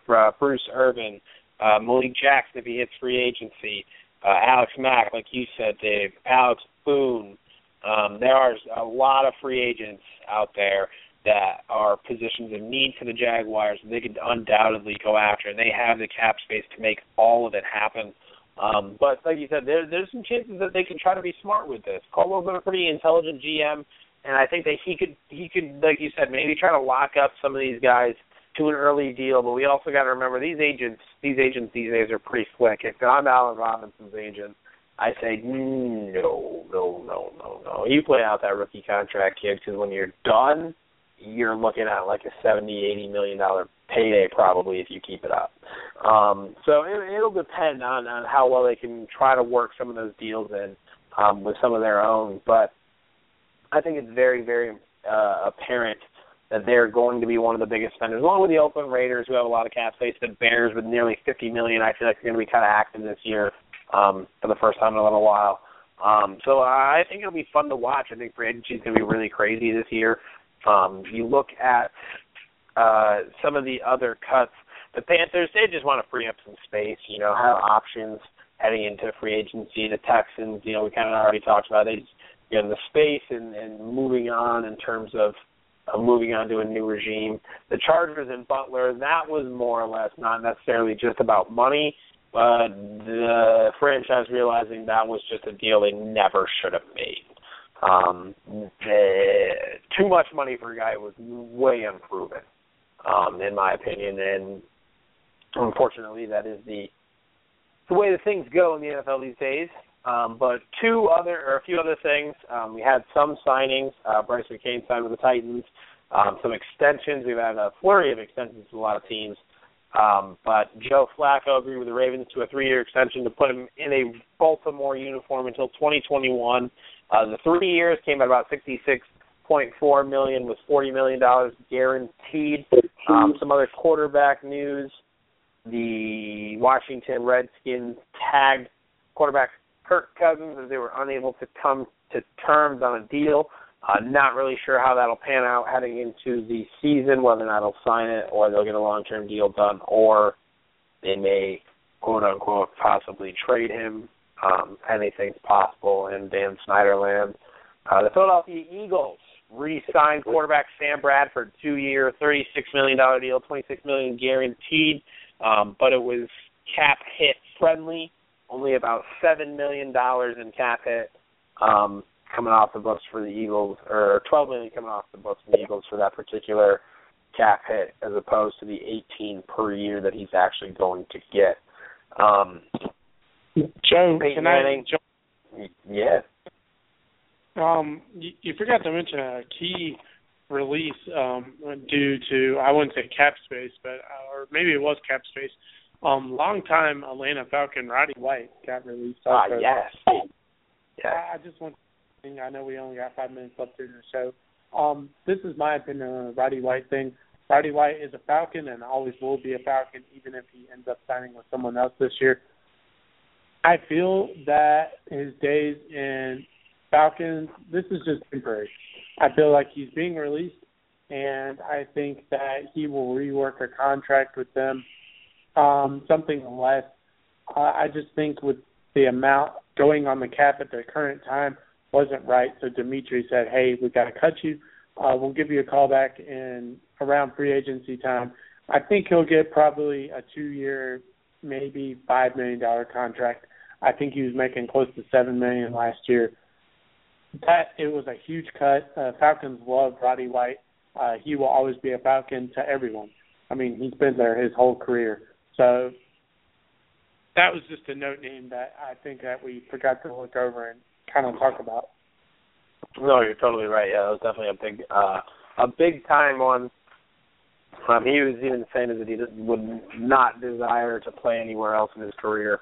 uh, Bruce Irvin, uh, Malik Jackson if he hits free agency, uh, Alex Mack, like you said, Dave, Alex Boone. Um, there are a lot of free agents out there that are positions of need for the Jaguars. And they could undoubtedly go after. And they have the cap space to make all of it happen. Um, but like you said, there, there's some chances that they can try to be smart with this. Caldwell's been a pretty intelligent GM, and I think that he could he could like you said maybe try to lock up some of these guys to an early deal, but we also got to remember these agents. These agents these days are pretty slick. If I'm Allen Robinson's agent, I say no, no, no, no, no. You play out that rookie contract, kid, because when you're done, you're looking at like a seventy, eighty million dollar payday probably if you keep it up. Um, so it, it'll depend on on how well they can try to work some of those deals in um, with some of their own. But I think it's very, very uh, apparent that they're going to be one of the biggest spenders, along with the Oakland Raiders, who have a lot of cap space. The Bears, with nearly 50 million, I feel like they're going to be kind of active this year um, for the first time in a little while. Um, so I think it'll be fun to watch. I think free agency is going to be really crazy this year. Um, you look at uh, some of the other cuts. The Panthers, they just want to free up some space. You know, have options heading into free agency. The Texans, you know, we kind of already talked about. They, just, you know, the space and, and moving on in terms of uh, moving on to a new regime. The Chargers and Butler, that was more or less not necessarily just about money, but the franchise realizing that was just a deal they never should have made. Um, too much money for a guy was way unproven, um, in my opinion, and unfortunately, that is the the way that things go in the NFL these days. Um, but two other or a few other things. Um, we had some signings. Uh, Brice McCain signed with the Titans. Um, some extensions. We've had a flurry of extensions with a lot of teams. Um, but Joe Flacco agreed with the Ravens to a three-year extension to put him in a Baltimore uniform until 2021. Uh, the three years came at about 66.4 million, with 40 million dollars guaranteed. Um, some other quarterback news: the Washington Redskins tagged quarterback Kirk Cousins as they were unable to come to terms on a deal. Uh, not really sure how that'll pan out heading into the season, whether or not they'll sign it or they'll get a long term deal done, or they may quote unquote possibly trade him. Um, anything's possible in Dan Snyder land. Uh, the Philadelphia Eagles re-signed quarterback Sam Bradford, two-year, thirty-six million dollar deal, twenty-six million guaranteed, um, but it was cap hit friendly, only about seven million dollars in cap hit. Um, coming off the books for the Eagles, or 12 million coming off the books for the Eagles for that particular cap hit, as opposed to the 18 per year that he's actually going to get. Um, Joe, Peyton can Manning. I? Joe, yeah. um, you, you forgot to mention a key release um, due to I wouldn't say cap space, but uh, or maybe it was cap space. Um, longtime Atlanta Falcon Roddy White got released. Ah, also. yes. Yes. I I just want. I know we only got five minutes left in the show. Um, this is my opinion on the Roddy White thing. Roddy White is a Falcon and always will be a Falcon, even if he ends up signing with someone else this year. I feel that his days in Falcons, this is just temporary. I feel like he's being released, and I think that he will rework a contract with them, um, something less. Uh, I just think with the amount going on the cap at the current time wasn't right. So Dimitri said, "Hey, we got to cut you. Uh, we'll give you a call back in around free agency time." I think he'll get probably a two-year, maybe five million dollar contract. I think he was making close to seven million last year. That it was a huge cut. Uh, Falcons love Roddy White. Uh, he will always be a Falcon to everyone. I mean, he's been there his whole career. So that was just a note name that I think that we forgot to look over and kind of talk about. No, you're totally right. Yeah, that was definitely a big, uh, a big time one. Um, he was even saying that he would not desire to play anywhere else in his career.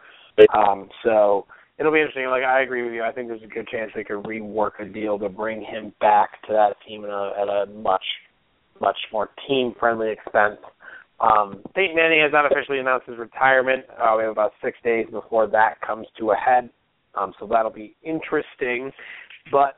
Um, so it'll be interesting. Like I agree with you. I think there's a good chance they could rework a deal to bring him back to that team at a, at a much, much more team-friendly expense. Um, Peyton Manning has not officially announced his retirement. Uh, we have about six days before that comes to a head. Um, so that'll be interesting. But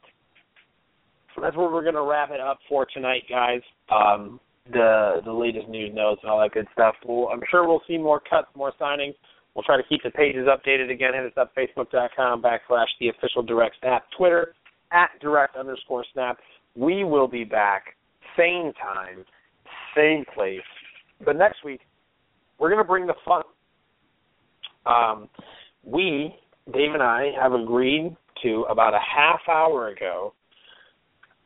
that's where we're going to wrap it up for tonight, guys. Um, the the latest news notes and all that good stuff. We'll, I'm sure we'll see more cuts, more signings. We'll try to keep the pages updated again. Hit us up facebook.com backslash the official direct snap, Twitter at direct underscore snap. We will be back same time, same place. But next week we're going to bring the fun. Um, we Dave and I have agreed to about a half hour ago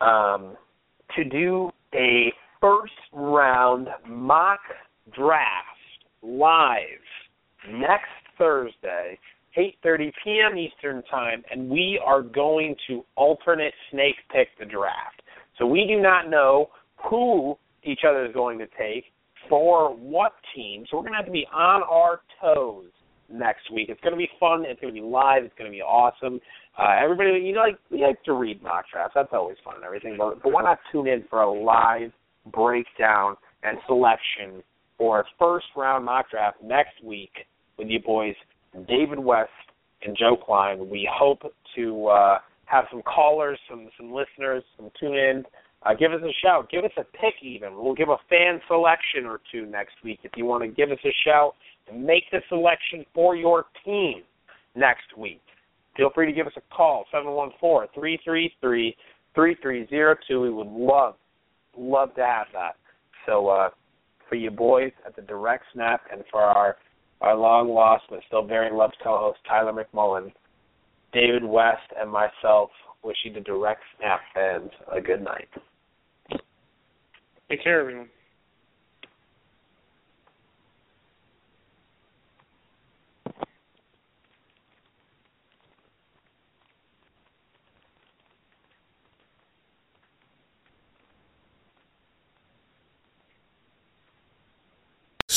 um, to do a first round mock draft live next Thursday, 8:30 p.m. Eastern Time, and we are going to alternate snake pick the draft. So we do not know who each other is going to take for what team. So we're going to have to be on our toes next week. It's going to be fun. It's going to be live. It's going to be awesome. Uh, everybody, you know, like we like to read mock drafts. That's always fun and everything. But, but why not tune in for a live breakdown and selection for a first round mock draft next week with you boys, David West and Joe Kleine. We hope to uh, have some callers, some some listeners, some tune in. Uh, give us a shout. Give us a pick even. We'll give a fan selection or two next week if you want to give us a shout and make the selection for your team next week. Feel free to give us a call, 714-333-3302. We would love, love to have that. So uh, for you boys at the Direct Snap and for our, our long lost but still very loved co-host Tyler McMullen, David West and myself wishing the Direct Snap fans a good night. Take care, everyone.